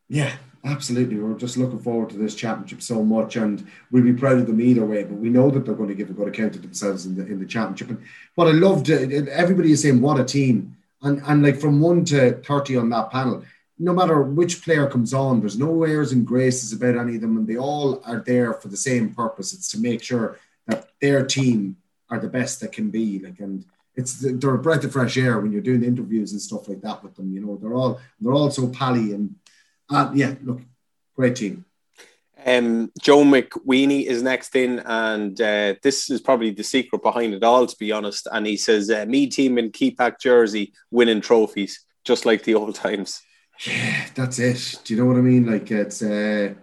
Yeah, absolutely. We're just looking forward to this championship so much, and we'll be proud of them either way. But we know that they're going to give a good account of themselves in the in the championship. And what I loved, everybody is saying, "What a team!" And and like from one to thirty on that panel, no matter which player comes on, there's no airs and graces about any of them, and they all are there for the same purpose. It's to make sure that their team are the best that can be. Like, and it's they're a breath of fresh air when you're doing interviews and stuff like that with them. You know, they're all they're all so pally and uh, yeah, look, great team. Um, Joe McWeeny is next in, and uh, this is probably the secret behind it all, to be honest. And he says, uh, "Me team in Kepak jersey, winning trophies, just like the old [laughs] times." Yeah, that's it. Do you know what I mean? Like it's uh,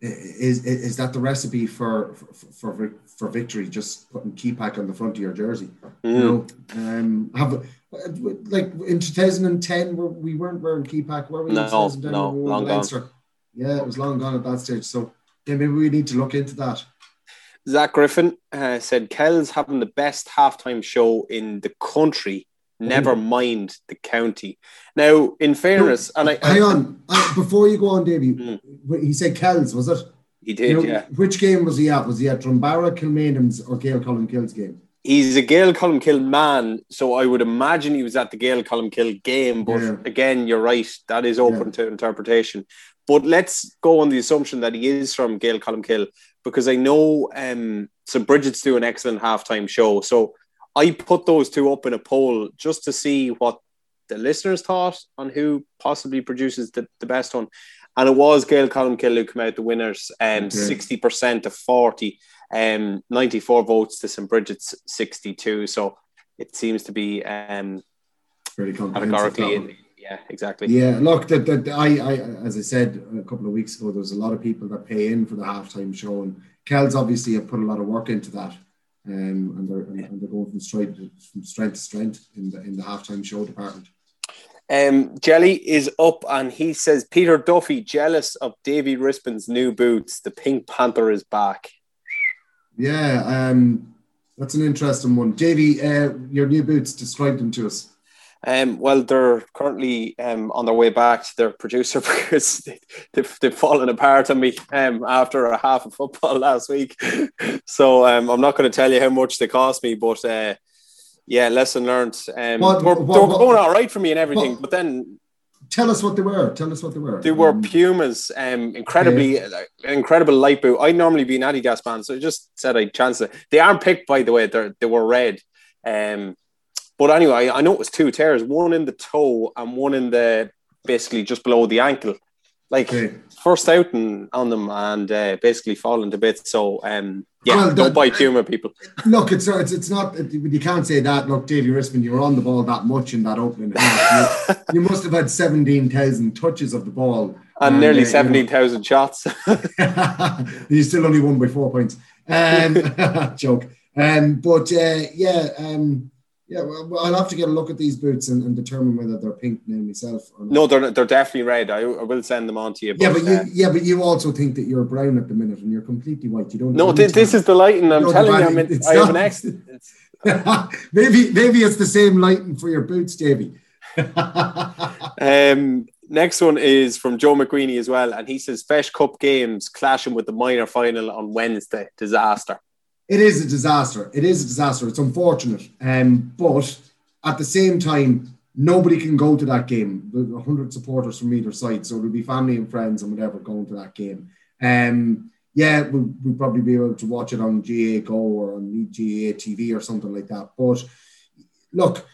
is is that the recipe for for for, for victory? Just putting Kepak on the front of your jersey. Mm. You know, um, have like in 2010 we weren't wearing Kepak, were we? No, no, we long gone. Yeah, it was long gone at that stage. So yeah, maybe we need to look into that. Zach Griffin uh, said Kells having the best halftime show in the country. Never mm. mind the county. Now, in fairness, no, and I, hang on uh, before you go on, Davy. Mm. He said Kells, was it? He did, you know, yeah. Which game was he at? Was he at Drumbaragh, Kilmainham's, or Gail Gael Colmcille's game? He's a Gail Gael Colmcille man, so I would imagine he was at the Gail Gael Colmcille game. But yeah. again, you're right; that is open yeah. to interpretation. But let's go on the assumption that he is from Gael Colmcille because I know um, St. Bridget's do an excellent halftime show. So I put those two up in a poll just to see what the listeners thought on who possibly produces the, the best one. And it was Gael Colmcille who came out the winners, um, okay. 60% to 40, um, 94 votes to St. Bridget's 62. So it seems to be um, categorically yeah, exactly. Yeah, look, that that I, I, as I said a couple of weeks ago, there's a lot of people that pay in for the halftime show, and Kells obviously have put a lot of work into that, um, and they're and they're going from strength from strength to strength in the in the halftime show department. Um, Jelly is up and he says Peter Duffy jealous of Davy Rispin's new boots. The Pink Panther is back. Yeah, um, that's an interesting one. Davy, uh, your new boots. Describe them to us. Um, well, they're currently um, on their way back to their producer [laughs] because they, have they've fallen apart on me um, after a half of football [laughs] last week. so um, I'm not going to tell you how much they cost me, but uh, yeah, lesson learned. Um, what, what, what, they going all right for me and everything, but then tell us what they were. Tell us what they were. They were um, Pumas, um, incredibly, uh, incredible light boot. I'd normally be an Adidas fan, so I just said I'd chance it. They aren't picked, by the way. They they were red. Um, but anyway, I know it was two tears, one in the toe and one in the basically just below the ankle. Like okay. first out and on them and uh, basically falling to bits. So um, yeah, well, don't buy Puma people. Look, it's it's it's not you can't say that. Look, Davy Rispin, you were on the ball that much in that opening half. you, [laughs] you must have had seventeen thousand touches of the ball and, and nearly uh, seventeen thousand shots. [laughs] [laughs] you still only won by four points. Um, joke. Um, but uh, yeah. Um, yeah, well, I'll have to get a look at these boots and, and determine whether they're pink now myself. No, they're they're definitely red. I, I will send them on to you. But, yeah, but you uh, yeah, but you also think that you're brown at the minute and you're completely white. You don't. No, this, this is the lighting. I'm telling you, I'm in, I have an accident. [laughs] maybe maybe it's the same lighting for your boots, Davy. [laughs] um, next one is from Joe McQueenie as well, and he says Feis Cup games clashing with the minor final on Wednesday. Disaster it is a disaster. It is a disaster. It's unfortunate. Um, but at the same time, nobody can go to that game. There's 100 supporters from either side. So it'll be family and friends and whatever going to that game. Um, yeah, we'll, we'll probably be able to watch it on GAA Go or on GAA TV or something like that. But look,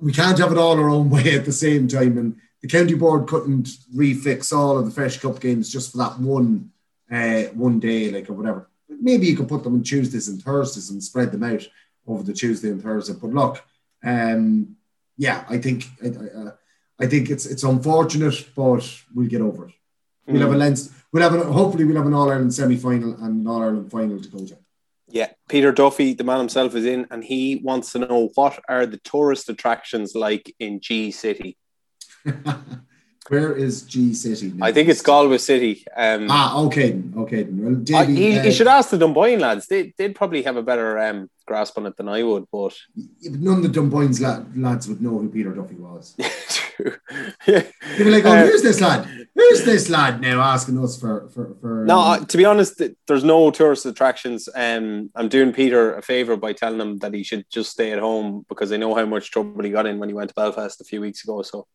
we can't have it all our own [laughs] way at the same time. And the county board couldn't refix all of the Feis Cup games just for that one uh, one day, like or whatever maybe you could put them on Tuesdays and Thursdays and spread them out over the Tuesday and Thursday. But look, um, yeah, I think I, I, I, think it's it's unfortunate, but we'll get over it. We'll have a mm. lens. We'll have a, hopefully we'll have an All Ireland semi final and an All Ireland final to go to. Yeah, Peter Duffy, the man himself, is in, and he wants to know what are the tourist attractions like in G City. [laughs] Where is G City? Now? I think it's Galway City. Um, ah, okay, okay. Well, Davey, he, uh, he, should ask the Dunboyne lads. They, would probably have a better um, grasp on it than I would. But, none of the Dunboyne's lad, lads would know who Peter Duffy was. [laughs] True. yeah. They'd be like, "Oh, uh, who's this lad? Who's this lad now asking us for for for?" No, um, to be honest, there's no tourist attractions. Um, I'm doing Peter a favor by telling him that he should just stay at home because I know how much trouble he got in when he went to Belfast a few weeks ago. So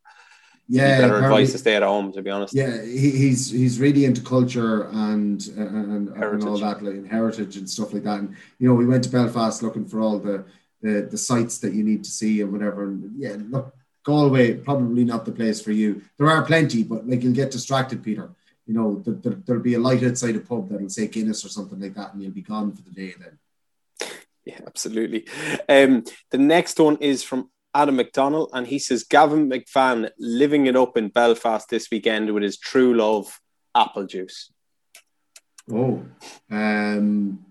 yeah, better advice to stay at home. To be honest, yeah, he, he's he's really into culture and and, and all that, like heritage and stuff like that. And you know, we went to Belfast looking for all the the, the sites that you need to see and whatever. And yeah, look, Galway probably not the place for you. There are plenty, but like you'll get distracted, Peter. You know, there, there, there'll be a light outside a pub that'll say Guinness or something like that, and you'll be gone for the day then. Yeah, absolutely. Um, the next one is from Adam McDonald, and he says Gavin McFan living it up in Belfast this weekend with his true love, apple juice. Oh, um,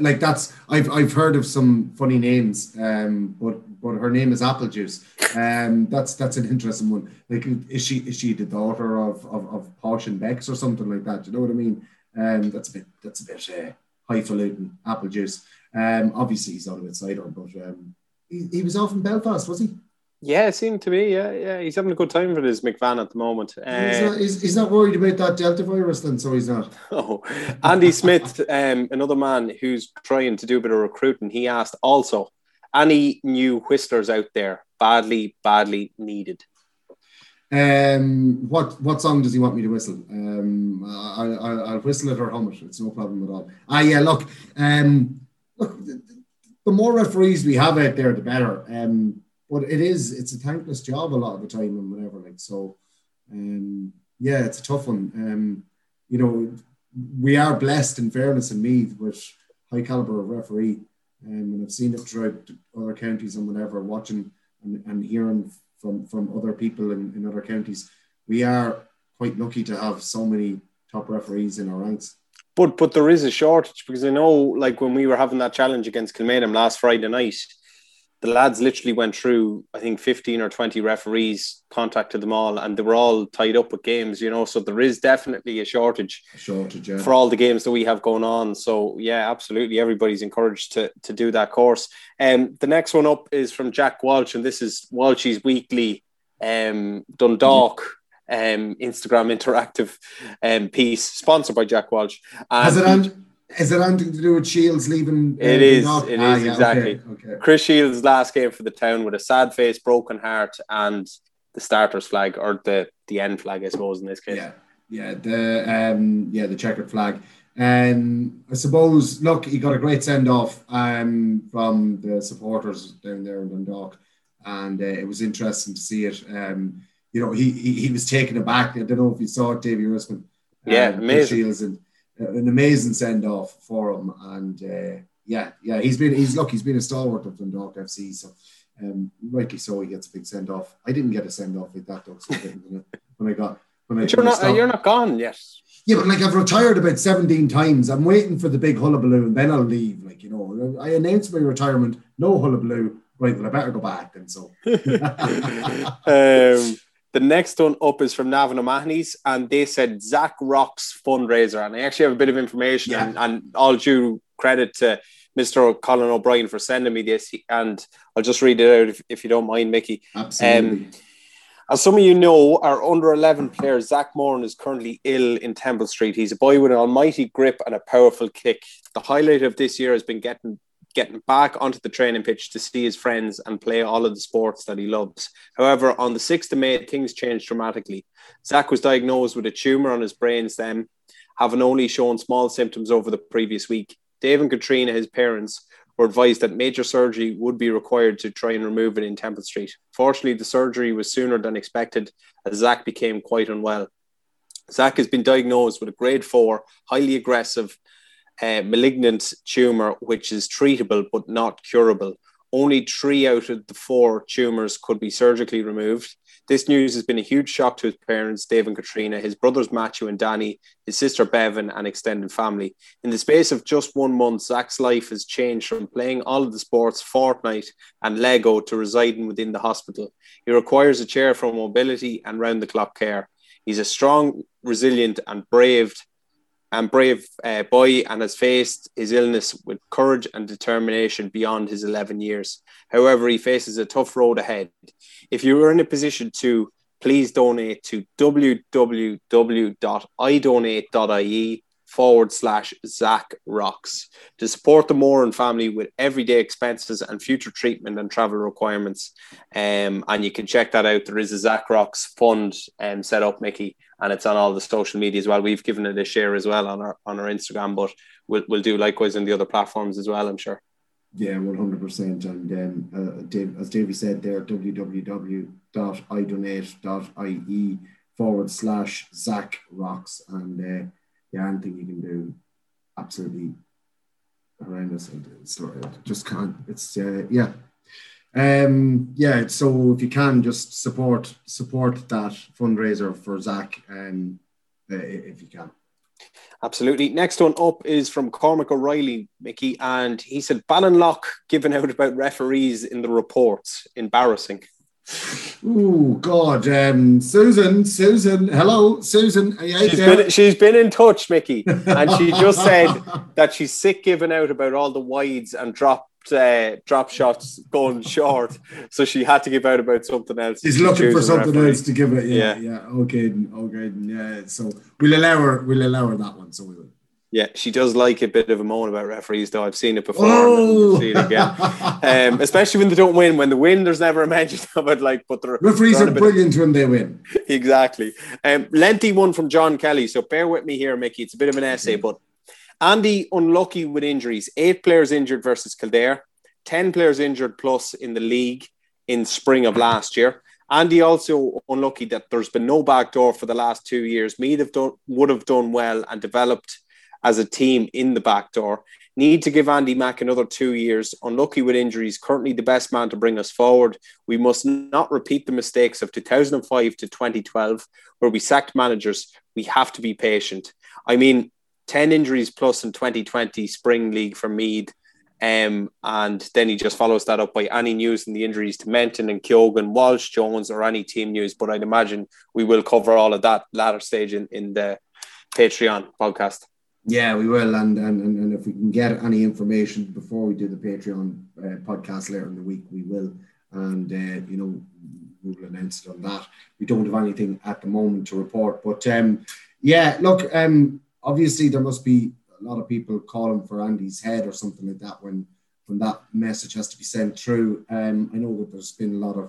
like that's I've I've heard of some funny names, um, but but her name is Apple Juice. Um, that's that's an interesting one. Like, is she is she the daughter of of, of Posh and Becks or something like that? You know what I mean? Um, that's a bit that's a bit uh, highfalutin apple juice. Um, obviously, he's out of it cider, but um, he, he was off in Belfast, was he? Yeah, it seemed to be. Yeah, yeah, he's having a good time with his McVan at the moment. Uh, he's, not, he's, he's, not, worried about that Delta virus, then, so he's not. [laughs] Oh, Andy Smith, um, another man who's trying to do a bit of recruiting. He asked also, any new whistlers out there badly, badly needed? Um, what what song does he want me to whistle? Um, I, I, I'll whistle it or hum it. It's no problem at all. Ah, yeah. Look, um, look. The more referees we have out there, the better. Um, but it is it's a thankless job a lot of the time and whatever. Like so, um, yeah, it's a tough one. Um, you know, we are blessed in fairness and Meath with high caliber of referee, um, and I've seen it throughout other counties and whatever. Watching and, and hearing from from other people in, in other counties, we are quite lucky to have so many top referees in our ranks. But but there is a shortage because I know, like when we were having that challenge against Kilmainham last Friday night, the lads literally went through, I think, 15 or 20 referees, contacted them all, and they were all tied up with games, you know. So there is definitely a shortage, a shortage yeah. for all the games that we have going on. So, yeah, absolutely. Everybody's encouraged to, to do that course. And um, the next one up is from Jack Walsh, and this is Walshy's weekly um, Dundalk. Um, Instagram interactive um, piece sponsored by Jack Walsh. And Has it is it anything to do with Shields leaving? Uh, it is. It ah, is yeah, exactly. Okay, okay. Chris Shields' last game for the town with a sad face, broken heart, and the starters flag or the the end flag, I suppose, in this case. Yeah, yeah, the um, yeah, the checkered flag. And I suppose, look, he got a great send off um, from the supporters down there in Dundalk, and uh, it was interesting to see it. Um, you know, he, he he was taken aback. I don't know if you saw it, Davy Rispin. Yeah, um, amazing. Shields and an amazing send off for him. And uh, yeah, yeah, he's been he's look, he's been a stalwart of Dundalk FC. So um, rightly so, he gets a big send off. I didn't get a send off with that though, so when I got when but I. You're not uh, you're not gone yet. Yeah, but like I've retired about 17 times. I'm waiting for the big hullabaloo and then I'll leave. Like, you know, I announced my retirement, no hullabaloo. Right, well, I better go back. And so. [laughs] um, the next one up is from Navan O'Mahony's, and they said Zach Rocks fundraiser. And I actually have a bit of information, yeah. and, and all due credit to Mr. Colin O'Brien for sending me this. And I'll just read it out if, if you don't mind, Mickey. Absolutely. Um, as some of you know, our under 11 player, Zach Moran, is currently ill in Temple Street. He's a boy with an almighty grip and a powerful kick. The highlight of this year has been getting getting back onto the training pitch to see his friends and play all of the sports that he loves. However, on the 6th of May, things changed dramatically. Zach was diagnosed with a tumour on his brain stem, having only shown small symptoms over the previous week. Dave and Katrina, his parents, were advised that major surgery would be required to try and remove it in Temple Street. Fortunately, the surgery was sooner than expected as Zach became quite unwell. Zach has been diagnosed with a grade four, highly aggressive uh, malignant tumor, which is treatable but not curable. Only three out of the four tumors could be surgically removed. This news has been a huge shock to his parents, Dave and Katrina, his brothers Matthew and Danny, his sister Bevan, and extended family. In the space of just one month, Zach's life has changed from playing all of the sports, Fortnite, and Lego to residing within the hospital. He requires a chair for mobility and round the clock care. He's a strong, resilient, and brave and brave uh, boy and has faced his illness with courage and determination beyond his 11 years. However, he faces a tough road ahead. If you are in a position to, please donate to www.idonate.ie forward slash Zach Rocks to support the Moran family with everyday expenses and future treatment and travel requirements. Um, and you can check that out. There is a Zach Rocks fund um, set up, Mickey, and it's on all the social media as well. We've given it a share as well on our on our Instagram, but we'll, we'll do likewise on the other platforms as well, I'm sure. Yeah, one hundred percent. And um, uh, Dave, as Davey said there, www.idonate.ie forward slash Zach Rocks, and uh, yeah, anything you can do, absolutely horrendous. And it's just can't. It's uh, yeah, um, yeah, so if you can just support support that fundraiser for Zach, um, uh, if you can. Absolutely. Next one up is from Cormac O'Reilly, Mickey, and he said Ballinlough given out about referees in the reports. Embarrassing. Oh God, um, Susan, Susan, hello, Susan. She's been, she's been in touch, Mickey, and she just [laughs] said that she's sick giving out about all the wides and drop uh, drop shots going short, so she had to give out about something else. She's looking for something referee. else to give it. Yeah, yeah, yeah. Okay, okay, yeah. So we'll allow her. We'll allow her that one. So we will. Yeah, she does like a bit of a moan about referees, though. I've seen it before. Oh! See it again. um, especially when they don't win. When they win, there's never a mention of it. Like, but the referees are brilliant of... when they win. [laughs] exactly. Um, lengthy one from John Kelly. So bear with me here, Mickey. It's a bit of an essay, but Andy unlucky with injuries. Eight players injured versus Kildare. Ten players injured plus in the league in spring of last year. Andy also unlucky that there's been no backdoor for the last two years. Meath have done, would have done well and developed as a team in the back door. Need to give Andy Mack another two years. Unlucky with injuries, currently the best man to bring us forward. We must not repeat the mistakes of 2005 to 2012, where we sacked managers. We have to be patient. I mean, 10 injuries plus in 2020 Spring League for Meath. Um, and then he just follows that up by any news and the injuries to Menton and Keoghan, Walsh, Jones, or any team news. But I'd imagine we will cover all of that latter stage in, in the Patreon podcast. Yeah, we will, and, and and if we can get any information before we do the Patreon uh, podcast later in the week, we will, and uh, you know we will announce it on that. We don't have anything at the moment to report, but um, yeah, look, um, obviously there must be a lot of people calling for Andy's head or something like that when when that message has to be sent through. Um, I know that there's been a lot of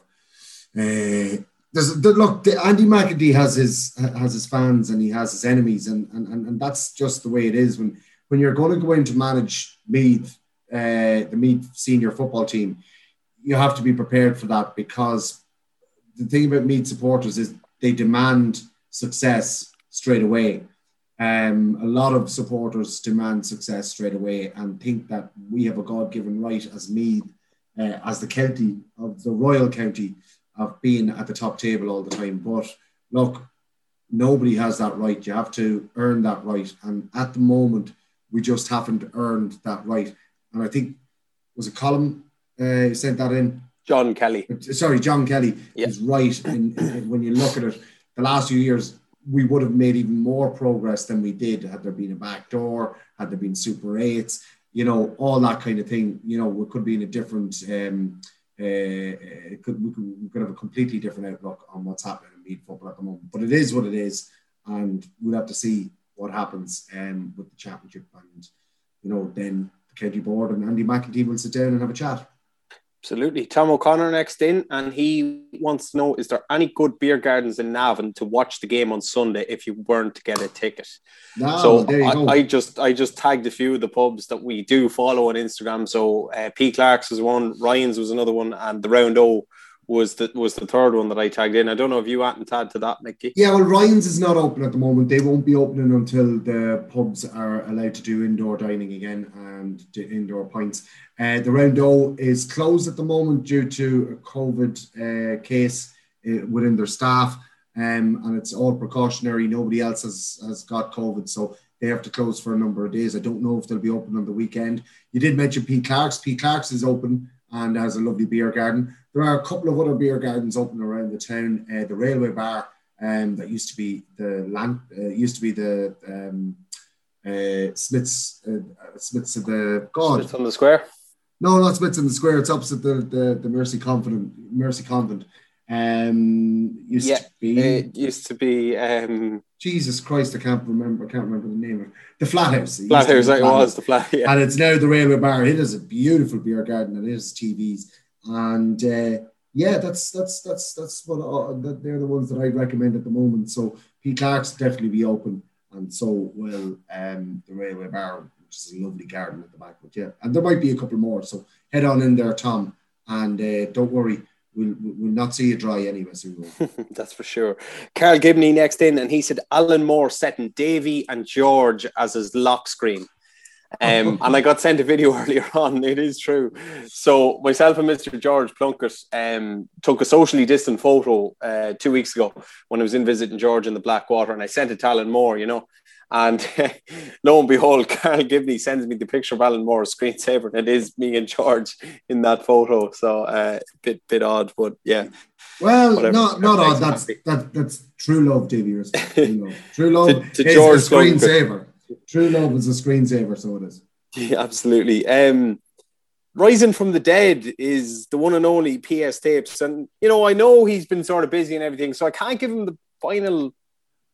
uh, there's the, look, the, Andy McEntee has his has his fans and he has his enemies, and, and and and that's just the way it is when when you're going to go in to manage Meath, uh, the Meath senior football team, you have to be prepared for that because the thing about Meath supporters is they demand success straight away. Um, a lot of supporters demand success straight away and think that we have a God given right as Meath, uh, as the county of the royal county, of being at the top table all the time. But look, nobody has that right. You have to earn that right. And at the moment, we just haven't earned that right. And I think was a column uh, sent that in. John Kelly. Sorry, John Kelly yep. is right. In, in, when you look at it, the last few years, we would have made even more progress than we did had there been a back door, had there been Super Eights, you know, all that kind of thing. You know, we could be in a different um, it could we, could we could have a completely different outlook on what's happening in Meath football at the moment. But it is what it is, and we'll have to see what happens um, with the championship. And you know, then the county board and Andy McEntee will sit down and have a chat. Absolutely. Tom O'Connor next in, and he wants to know is there any good beer gardens in Navan to watch the game on Sunday if you weren't to get a ticket? No, so I, I, just I just tagged a few of the pubs that we do follow on Instagram. So uh, P Clark's was one, Ryan's was another one, and the Round O was the was the third one that I tagged in. I don't know if you hadn't tagged to that, Mickey. Yeah, well, Ryan's is not open at the moment. They won't be opening until the pubs are allowed to do indoor dining again and do indoor pints. Uh, the round O is closed at the moment due to a COVID uh, case uh, within their staff, um, and it's all precautionary. Nobody else has has got COVID, so they have to close for a number of days. I don't know if they'll be open on the weekend. You did mention P Clark's. P Clark's is open and has a lovely beer garden. There are a couple of other beer gardens open around the town. Uh, the Railway Bar, um, that used to be the land, uh, used to be the um, uh, Smiths, uh, Smiths of the God. Smiths on the Square. No, not Smiths on the Square. It's opposite the the, the Mercy Convent. Mercy Convent. Um, used yeah, to be. It used to be. Um, Jesus Christ, I can't remember. I can't remember the name of it. The Flathouse. It Flathouse, it was the flat. Yeah. And it's now the Railway Bar. It is a beautiful beer garden and it is TVs. And uh, yeah, that's that's that's that's what uh, they're the ones that I'd recommend at the moment. So P Clark's definitely be open, and so will um, the Railway Bar, which is a lovely garden at the back. But yeah, and there might be a couple more. So head on in there, Tom, and uh, don't worry we'll, we'll not see you dry anyway. So [laughs] That's for sure. Carl Gibney next in, and he said Alan Moore setting Davy and George as his lock screen. Um, and I got sent a video [laughs] earlier on. It is true. So myself and Mr. George Plunkett um, took a socially distant photo uh, two weeks ago when I was in visiting George in the Blackwater, and I sent it to Alan Moore, you know. And [laughs] lo and behold, [laughs] Carl Gibney sends me the picture of Alan Moore's screensaver, and it is me and George in that photo. So uh, bit bit odd, but yeah. Well, whatever. not not odd. That's that, that's true love, Davy. True love. True love to, to is George a screensaver. True love is a screensaver, so it is. Yeah, absolutely. Um, Rising from the Dead is the one and only PS tapes. And, you know, I know he's been sort of busy and everything, so I can't give him the final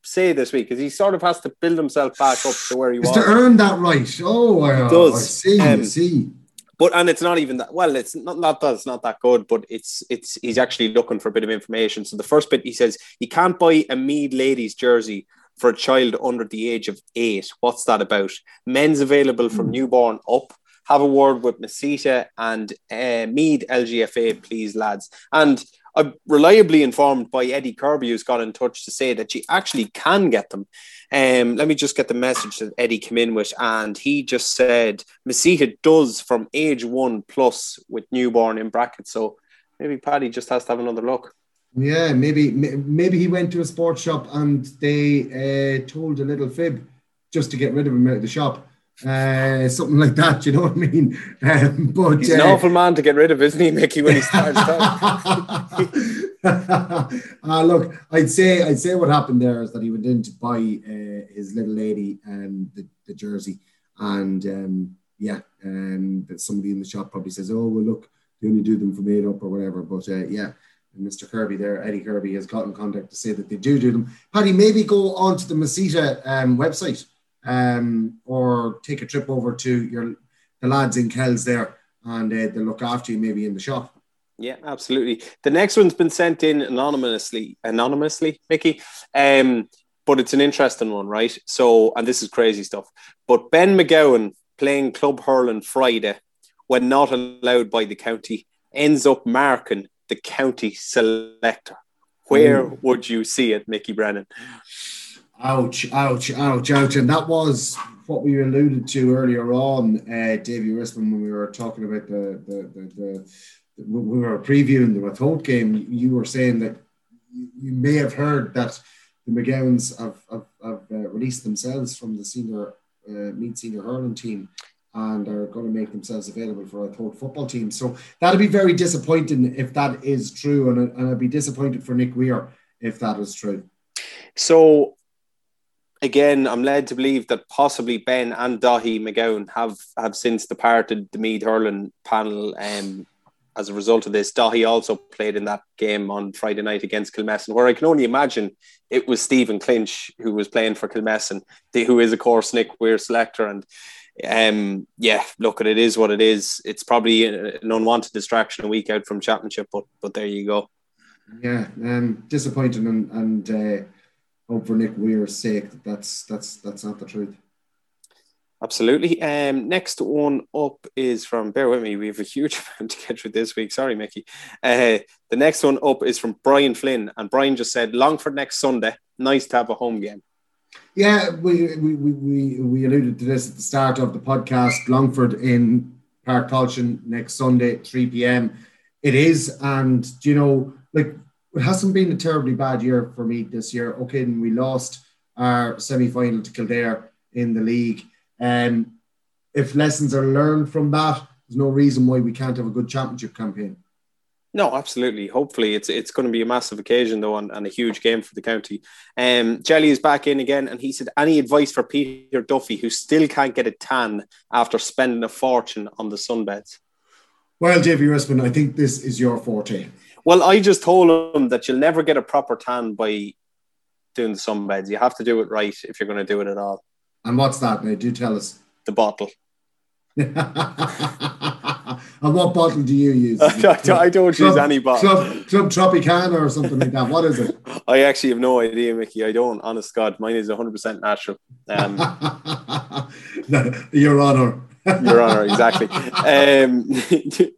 say this week because he sort of has to build himself back up to where he it's was. to earn that right. Oh, I, does. I see, um, I see. But and it's not even that well, it's not not that it's not that good, but it's it's he's actually looking for a bit of information. So the first bit he says he can't buy a Meath ladies jersey for a child under the age of eight. What's that about? Men's available from mm. newborn up have a word with Masita and uh, Meath LGFA, please, lads. And I'm reliably informed by Eddie Kirby, who's got in touch to say that you actually can get them. Um, let me just get the message that Eddie came in with, and he just said Masita does from age one plus with newborn in brackets. So maybe Paddy just has to have another look. Yeah, maybe maybe he went to a sports shop and they uh, told a little fib just to get rid of him out of the shop uh, something like that. [laughs] You know what I mean? Um, but he's uh, an awful man to get rid of, isn't he, Mickey? When he [laughs] starts. [laughs] uh, look, I'd say I'd say what happened there is that he went in to buy uh, his little lady um, the, the jersey, and um, yeah, and um, somebody in the shop probably says, "Oh, well, look, they only do them from eight up or whatever." But uh, yeah. Mr. Kirby there, Eddie Kirby, has got in contact to say that they do do them. Paddy, maybe go on to the Masita um, website um, or take a trip over to your the lads in Kells there, and uh, they'll look after you maybe in the shop. Yeah, absolutely. The next one's been sent in anonymously, anonymously, Mickey. Um, but it's an interesting one, right? So, and this is crazy stuff. But Ben McGowan playing club hurling Friday, when not allowed by the county, ends up marking the county selector. Where mm. would you see it, Mickey Brennan? Ouch, ouch, ouch, ouch. And that was what we alluded to earlier on, uh, Davy Rispin, when we were talking about the, the, the, the, when we were previewing the Ratoath game. You were saying that you may have heard that the McGowans have, have, have uh, released themselves from the senior, uh, Meath senior hurling team and are going to make themselves available for a third football team. So that'll be very disappointing if that is true. And, and I'd be disappointed for Nick Weir if that is true. So again, I'm led to believe that possibly Ben and Dahi McGowan have have since departed the Meath hurling panel. Um, as a result of this, Dahi also played in that game on Friday night against Kilmessan, where I can only imagine it was Stephen Clinch who was playing for Kilmessan, who is of course Nick Weir selector. And um, yeah, look, it is what it is. It's probably an unwanted distraction a week out from championship, but but there you go. Yeah, um, disappointing and and. Uh hope for Nick Weir's sake that that's that's that's not the truth. Absolutely. Um, next one up is from. Bear with me. We have a huge [laughs] amount to get through this week. Sorry, Mickey. Uh, the next one up is from Brian Flynn, and Brian just said Longford next Sunday. Nice to have a home game. Yeah, we we, we, we alluded to this at the start of the podcast. Longford in Tailteann next Sunday, 3 p.m. It is, and you know, like it hasn't been a terribly bad year for me this year. Okay, and we lost our semi final to Kildare in the league. And um, if lessons are learned from that, there's no reason why we can't have a good championship campaign. No, absolutely. Hopefully, it's it's going to be a massive occasion though, and, and a huge game for the county. Um, Jelly is back in again, and he said, "Any advice for Peter Duffy, who still can't get a tan after spending a fortune on the sunbeds?" Well, JV Rispin, I think this is your forte. Well, I just told him that you'll never get a proper tan by doing the sunbeds. You have to do it right if you're going to do it at all. And what's that now? Do tell us. The bottle. [laughs] and what bottle do you use? I, [laughs] I, don't use any bottle. Club, Club Tropicana or something like that. What is it? [laughs] I actually have no idea, Mickey. I don't. Honest God, mine is 100% natural. Um, [laughs] Your Honour. Your Honor, exactly. Um,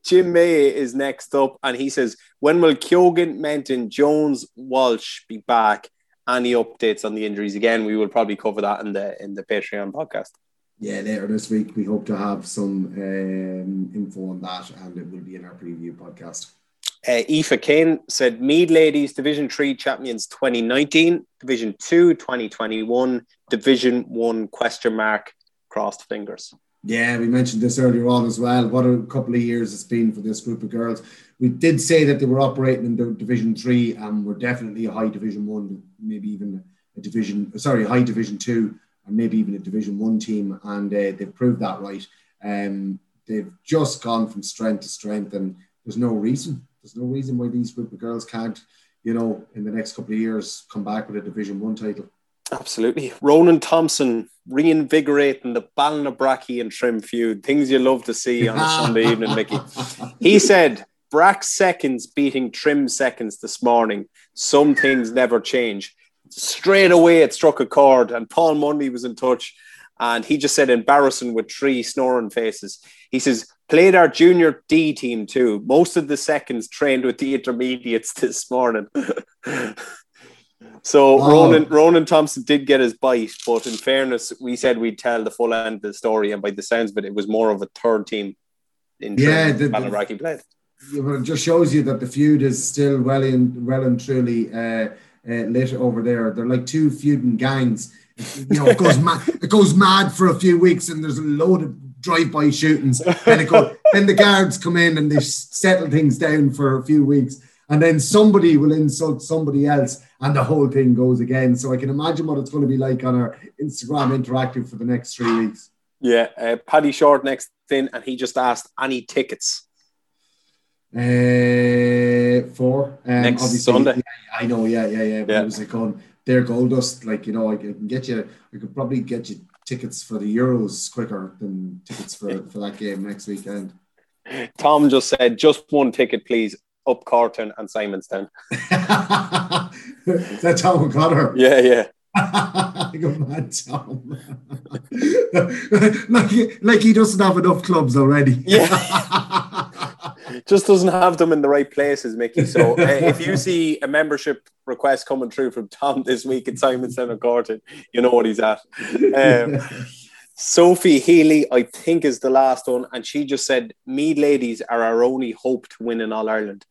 Jim May is next up, and he says, "When will Keoghan, Menton, Jones, Walsh be back? Any updates on the injuries? Again, we will probably cover that in the in the Patreon podcast." Yeah, later this week we hope to have some um, info on that, and it will be in our preview podcast. Uh, Aoife Kane said Meath Ladies Division 3 champions 2019, Division 2 2021, Division 1 question mark, crossed fingers. Yeah, we mentioned this earlier on as well. What a couple of years it's been for this group of girls. We did say that they were operating in the Division 3 and were definitely a high Division 1, maybe even a Division, sorry, high Division 2 and maybe even a Division 1 team. And uh, they've proved that right. Um, they've just gone from strength to strength and there's no reason there's no reason why these group of girls can't, you know, in the next couple of years come back with a Division One title. Absolutely. Ronan Thompson reinvigorating the Ballinabrackey and Trim feud. Things you love to see on a Sunday [laughs] evening, Mickey. He said, Brack seconds beating Trim seconds this morning. Some things never change. Straight away, it struck a chord, and Paul Mundy was in touch. And he just said, embarrassing with three snoring faces. He says, Played our junior D team too. Most of the seconds trained with the intermediates [laughs] this morning. [laughs] so oh. Ronan Ronan Thompson did get his bite, but in fairness, we said we'd tell the full end of the story, and by the sounds of it, it was more of a third team in yeah, the, Ballinabrackey played. It just shows you that the feud is still well and well and truly uh, uh, lit over there. They're like two feuding gangs. You know, it goes mad. It goes mad for a few weeks, and there's a load of drive-by shootings. Then, go, then the guards come in and they settle things down for a few weeks, and then somebody will insult somebody else, and the whole thing goes again. So I can imagine what it's going to be like on our Instagram interactive for the next three weeks. Yeah, uh, Paddy Short next thing, and he just asked any tickets. Uh, for um, next Sunday. Yeah, I know, yeah, yeah, yeah. But yeah. it was like on their gold dust, like you know, I can get you. I could probably get you tickets for the Euros quicker than tickets for, for that game next weekend. Tom just said, just one ticket, please. Up Cortown and Simonstown. Is [laughs] that Tom O'Connor? Yeah, yeah. [laughs] like a mad Tom. [laughs] like, like he doesn't have enough clubs already. Yeah. Just doesn't have them in the right places, Mickey. So [laughs] uh, if you see a membership request coming through from Tom this week at Simonstown Center Cortown, you know what he's at. Um, [laughs] Sophie Healy, I think, is the last one, and she just said, "Meath ladies are our only hope to win in All Ireland."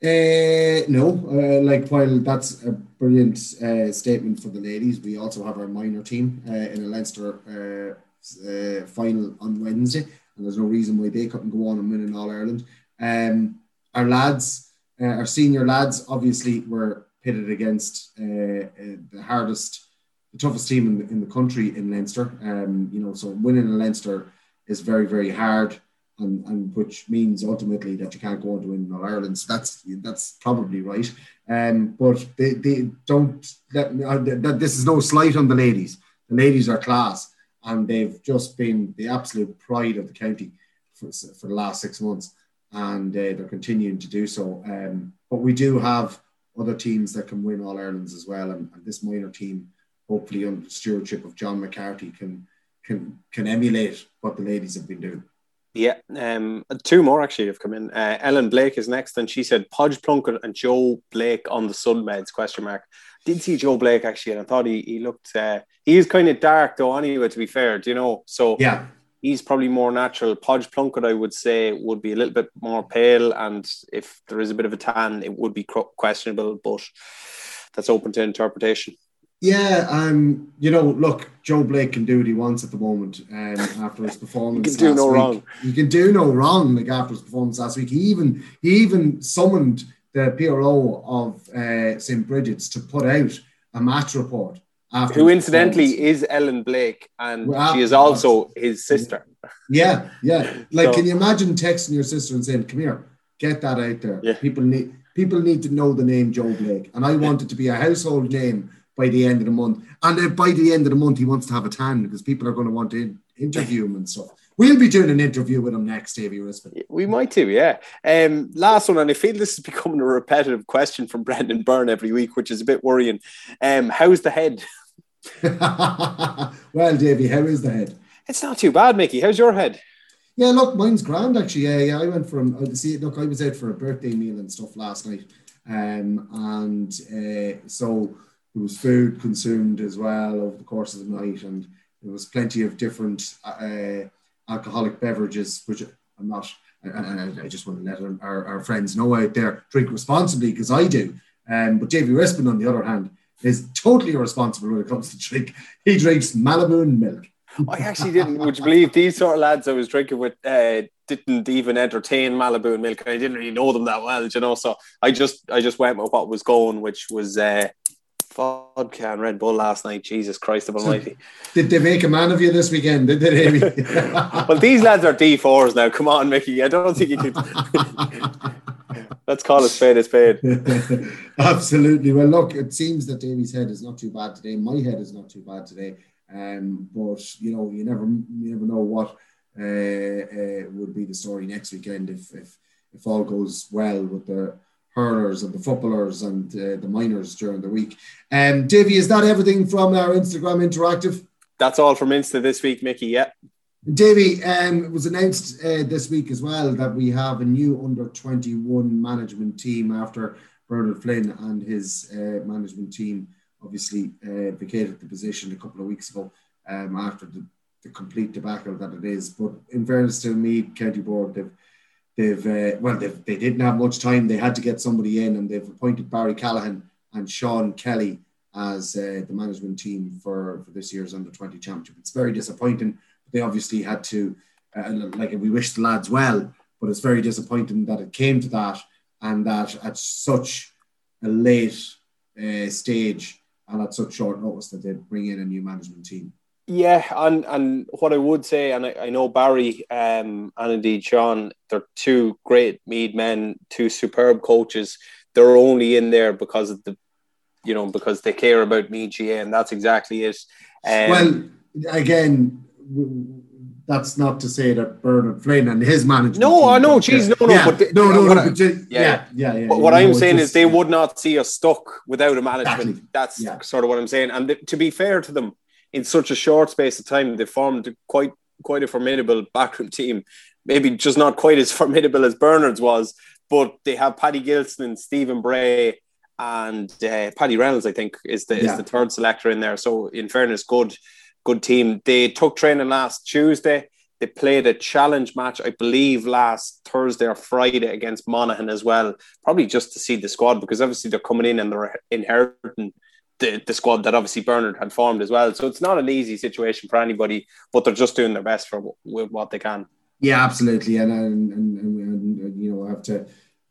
Uh, no, uh, like while that's a brilliant uh, statement for the ladies, we also have our minor team uh, in a Leinster uh, uh, final on Wednesday, and there's no reason why they couldn't go on and win in All Ireland. Um, our lads, uh, our senior lads, obviously were pitted against uh, uh, the hardest, the toughest team in the, in the country in Leinster. Um, you know, so winning in Leinster is very, very hard. And, and which means ultimately that you can't go on to win All Ireland. So that's that's probably right. Um, but they, they don't me, uh, that this is no slight on the ladies. The ladies are class and they've just been the absolute pride of the county for, for the last six months, and uh, they're continuing to do so. Um, but we do have other teams that can win All Irelands as well, and, and, this minor team, hopefully under the stewardship of John McCarthy, can can can emulate what the ladies have been doing. Yeah, um, two more actually have come in. Uh, Ellen Blake is next, and she said Podge Plunkett and Joe Blake on the Sun Meds? Question mark. Did see Joe Blake actually, and I thought he he looked. Uh, he's kind of dark though. Anyway, to be fair, do you know? So yeah, he's probably more natural. Podge Plunkett, I would say, would be a little bit more pale, and if there is a bit of a tan, it would be questionable. But that's open to interpretation. Yeah, um, you know, look, Joe Blake can do what he wants at the moment. Um, after his performance, [laughs] he can do no week. wrong. He can do no wrong. Like after his performance last week, he even he even summoned the PRO of uh, St Brigid's to put out a match report. After Who incidentally is Ellen Blake, and well, she is also his sister. Yeah, yeah. Like, so, can you imagine texting your sister and saying, "Come here, get that out there." Yeah. People need people need to know the name Joe Blake, and I want it to be a household name by the end of the month. And by the end of the month, he wants to have a tan because people are going to want to interview him and stuff. We'll be doing an interview with him next, Davy Rispin. We might do, yeah. Um, last one, and I feel this is [laughs] becoming a repetitive question from Brendan Byrne every week, which is a bit worrying. Um, how's the head? [laughs] [laughs] well, Davy, how is the head? It's not too bad, Mickey. How's your head? Yeah, look, mine's grand actually. Yeah, yeah. I went from uh, see. Look, I was out for a birthday meal and stuff last night, um, and uh, so there was food consumed as well over the course of the night, and there was plenty of different uh, alcoholic beverages, which I'm not. And I just want to let our, our friends know out there drink responsibly because I do. Um, but Davy Rispin, on the other hand, is totally irresponsible when it comes to drink. He drinks Malibu milk. I actually didn't. Would you believe these sort of lads I was drinking with uh, didn't even entertain Malibu and milk? I didn't really know them that well, you know. So I just I just went with what was going, which was uh, vodka and Red Bull last night. Jesus Christ of Almighty! Did they make a man of you this weekend? Did they, Amy? [laughs] [laughs] well, these lads are D fours now. Come on, Mickey. I don't think you could. [laughs] Let's call it spade a spade. Absolutely. Well, look, it seems that Davy's head is not too bad today. My head is not too bad today. Um, but you know, you never you never know what uh, uh, would be the story next weekend if if if all goes well with the hurlers and the footballers and uh, the minors during the week. Um, Davy, is that everything from our Instagram interactive? That's all from Insta this week, Mickey. Yeah. Davy, um, it was announced uh, this week as well that we have a new under 21 management team after Bernard Flynn and his uh, management team obviously uh, vacated the position a couple of weeks ago um, after the, the, complete debacle that it is. But in fairness to me, County Board, they've they've uh, well they've, they didn't have much time. They had to get somebody in, and they've appointed Barry Callahan and Sean Kelly as uh, the management team for, for this year's under 20 championship. It's very disappointing. They obviously had to uh, like we wish the lads well, but it's very disappointing that it came to that and that at such a late uh, stage and at such short notice that they bring in a new management team. Yeah, and and what I would say, and I, I know Barry um, and indeed Sean, they're two great Meath men, two superb coaches. They're only in there because of the, you know, because they care about Meath GAA, and that's exactly it. Um, well, again, that's not to say that Bernard Flynn and his management. No, I know, geez, no, no, yeah, but no, no, no, I, yeah, yeah, yeah, what I'm saying just, is they would not see us stuck without a management. Exactly. That's sort of what I'm saying. And th- to be fair to them, in such a short space of time, they formed quite quite a formidable backroom team. Maybe just not quite as [laughs] formidable as Bernard's was, but they have Paddy Gilson and Stephen Bray and uh, Paddy Reynolds. I think is the yeah. is the third selector in there. So in fairness, good good team. They took training last Tuesday. They played a challenge match, I believe, last Thursday or Friday against Monaghan as well. Probably just to see the squad because obviously they're coming in and they're inheriting the, the squad that obviously Bernard had formed as well. So it's not an easy situation for anybody, but they're just doing their best for with what they can. Yeah, absolutely. And and, and, and, and you know, I have to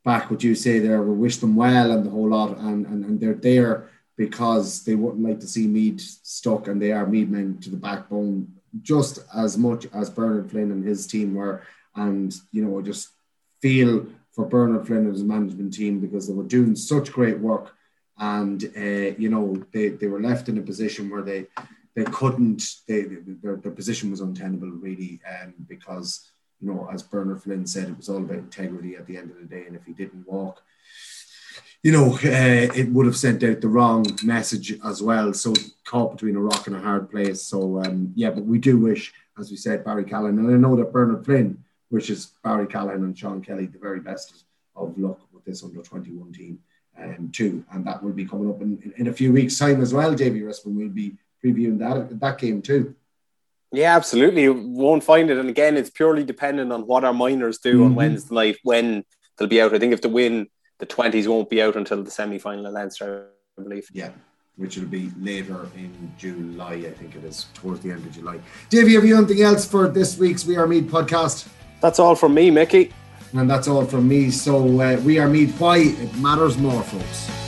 back what you say there. We wish them well and the whole lot, and and, and they're there because they wouldn't like to see Meath stuck, and they are Meath men to the backbone just as much as Bernard Flynn and his team were. And you know, just feel for Bernard Flynn and his management team because they were doing such great work, and uh, you know, they, they were left in a position where they they couldn't. They, their, their position was untenable really, um, because you know, as Bernard Flynn said, it was all about integrity at the end of the day, and if he didn't walk you know, uh, it would have sent out the wrong message as well. So caught between a rock and a hard place. So um, yeah, but we do wish, as we said, Barry Callahan, and I know that Bernard Flynn wishes Barry Callahan and Sean Kelly the very best of luck with this under 21 team um, too. And that will be coming up in, in, a few weeks' time as well. Davy Rispin will be previewing that that game too. Yeah, absolutely. You won't find it. And again, it's purely dependent on what our minors do mm-hmm. on Wednesday night when they'll be out. I think if they win the 20s won't be out until the semi final at Leinster, I believe. Yeah, which will be later in July, I think it is, towards the end of July. Davey, have you anything else for this week's We Are Meath podcast? That's all from me, Mickey. And that's all from me. So, uh, We Are Meath, why it matters more, folks.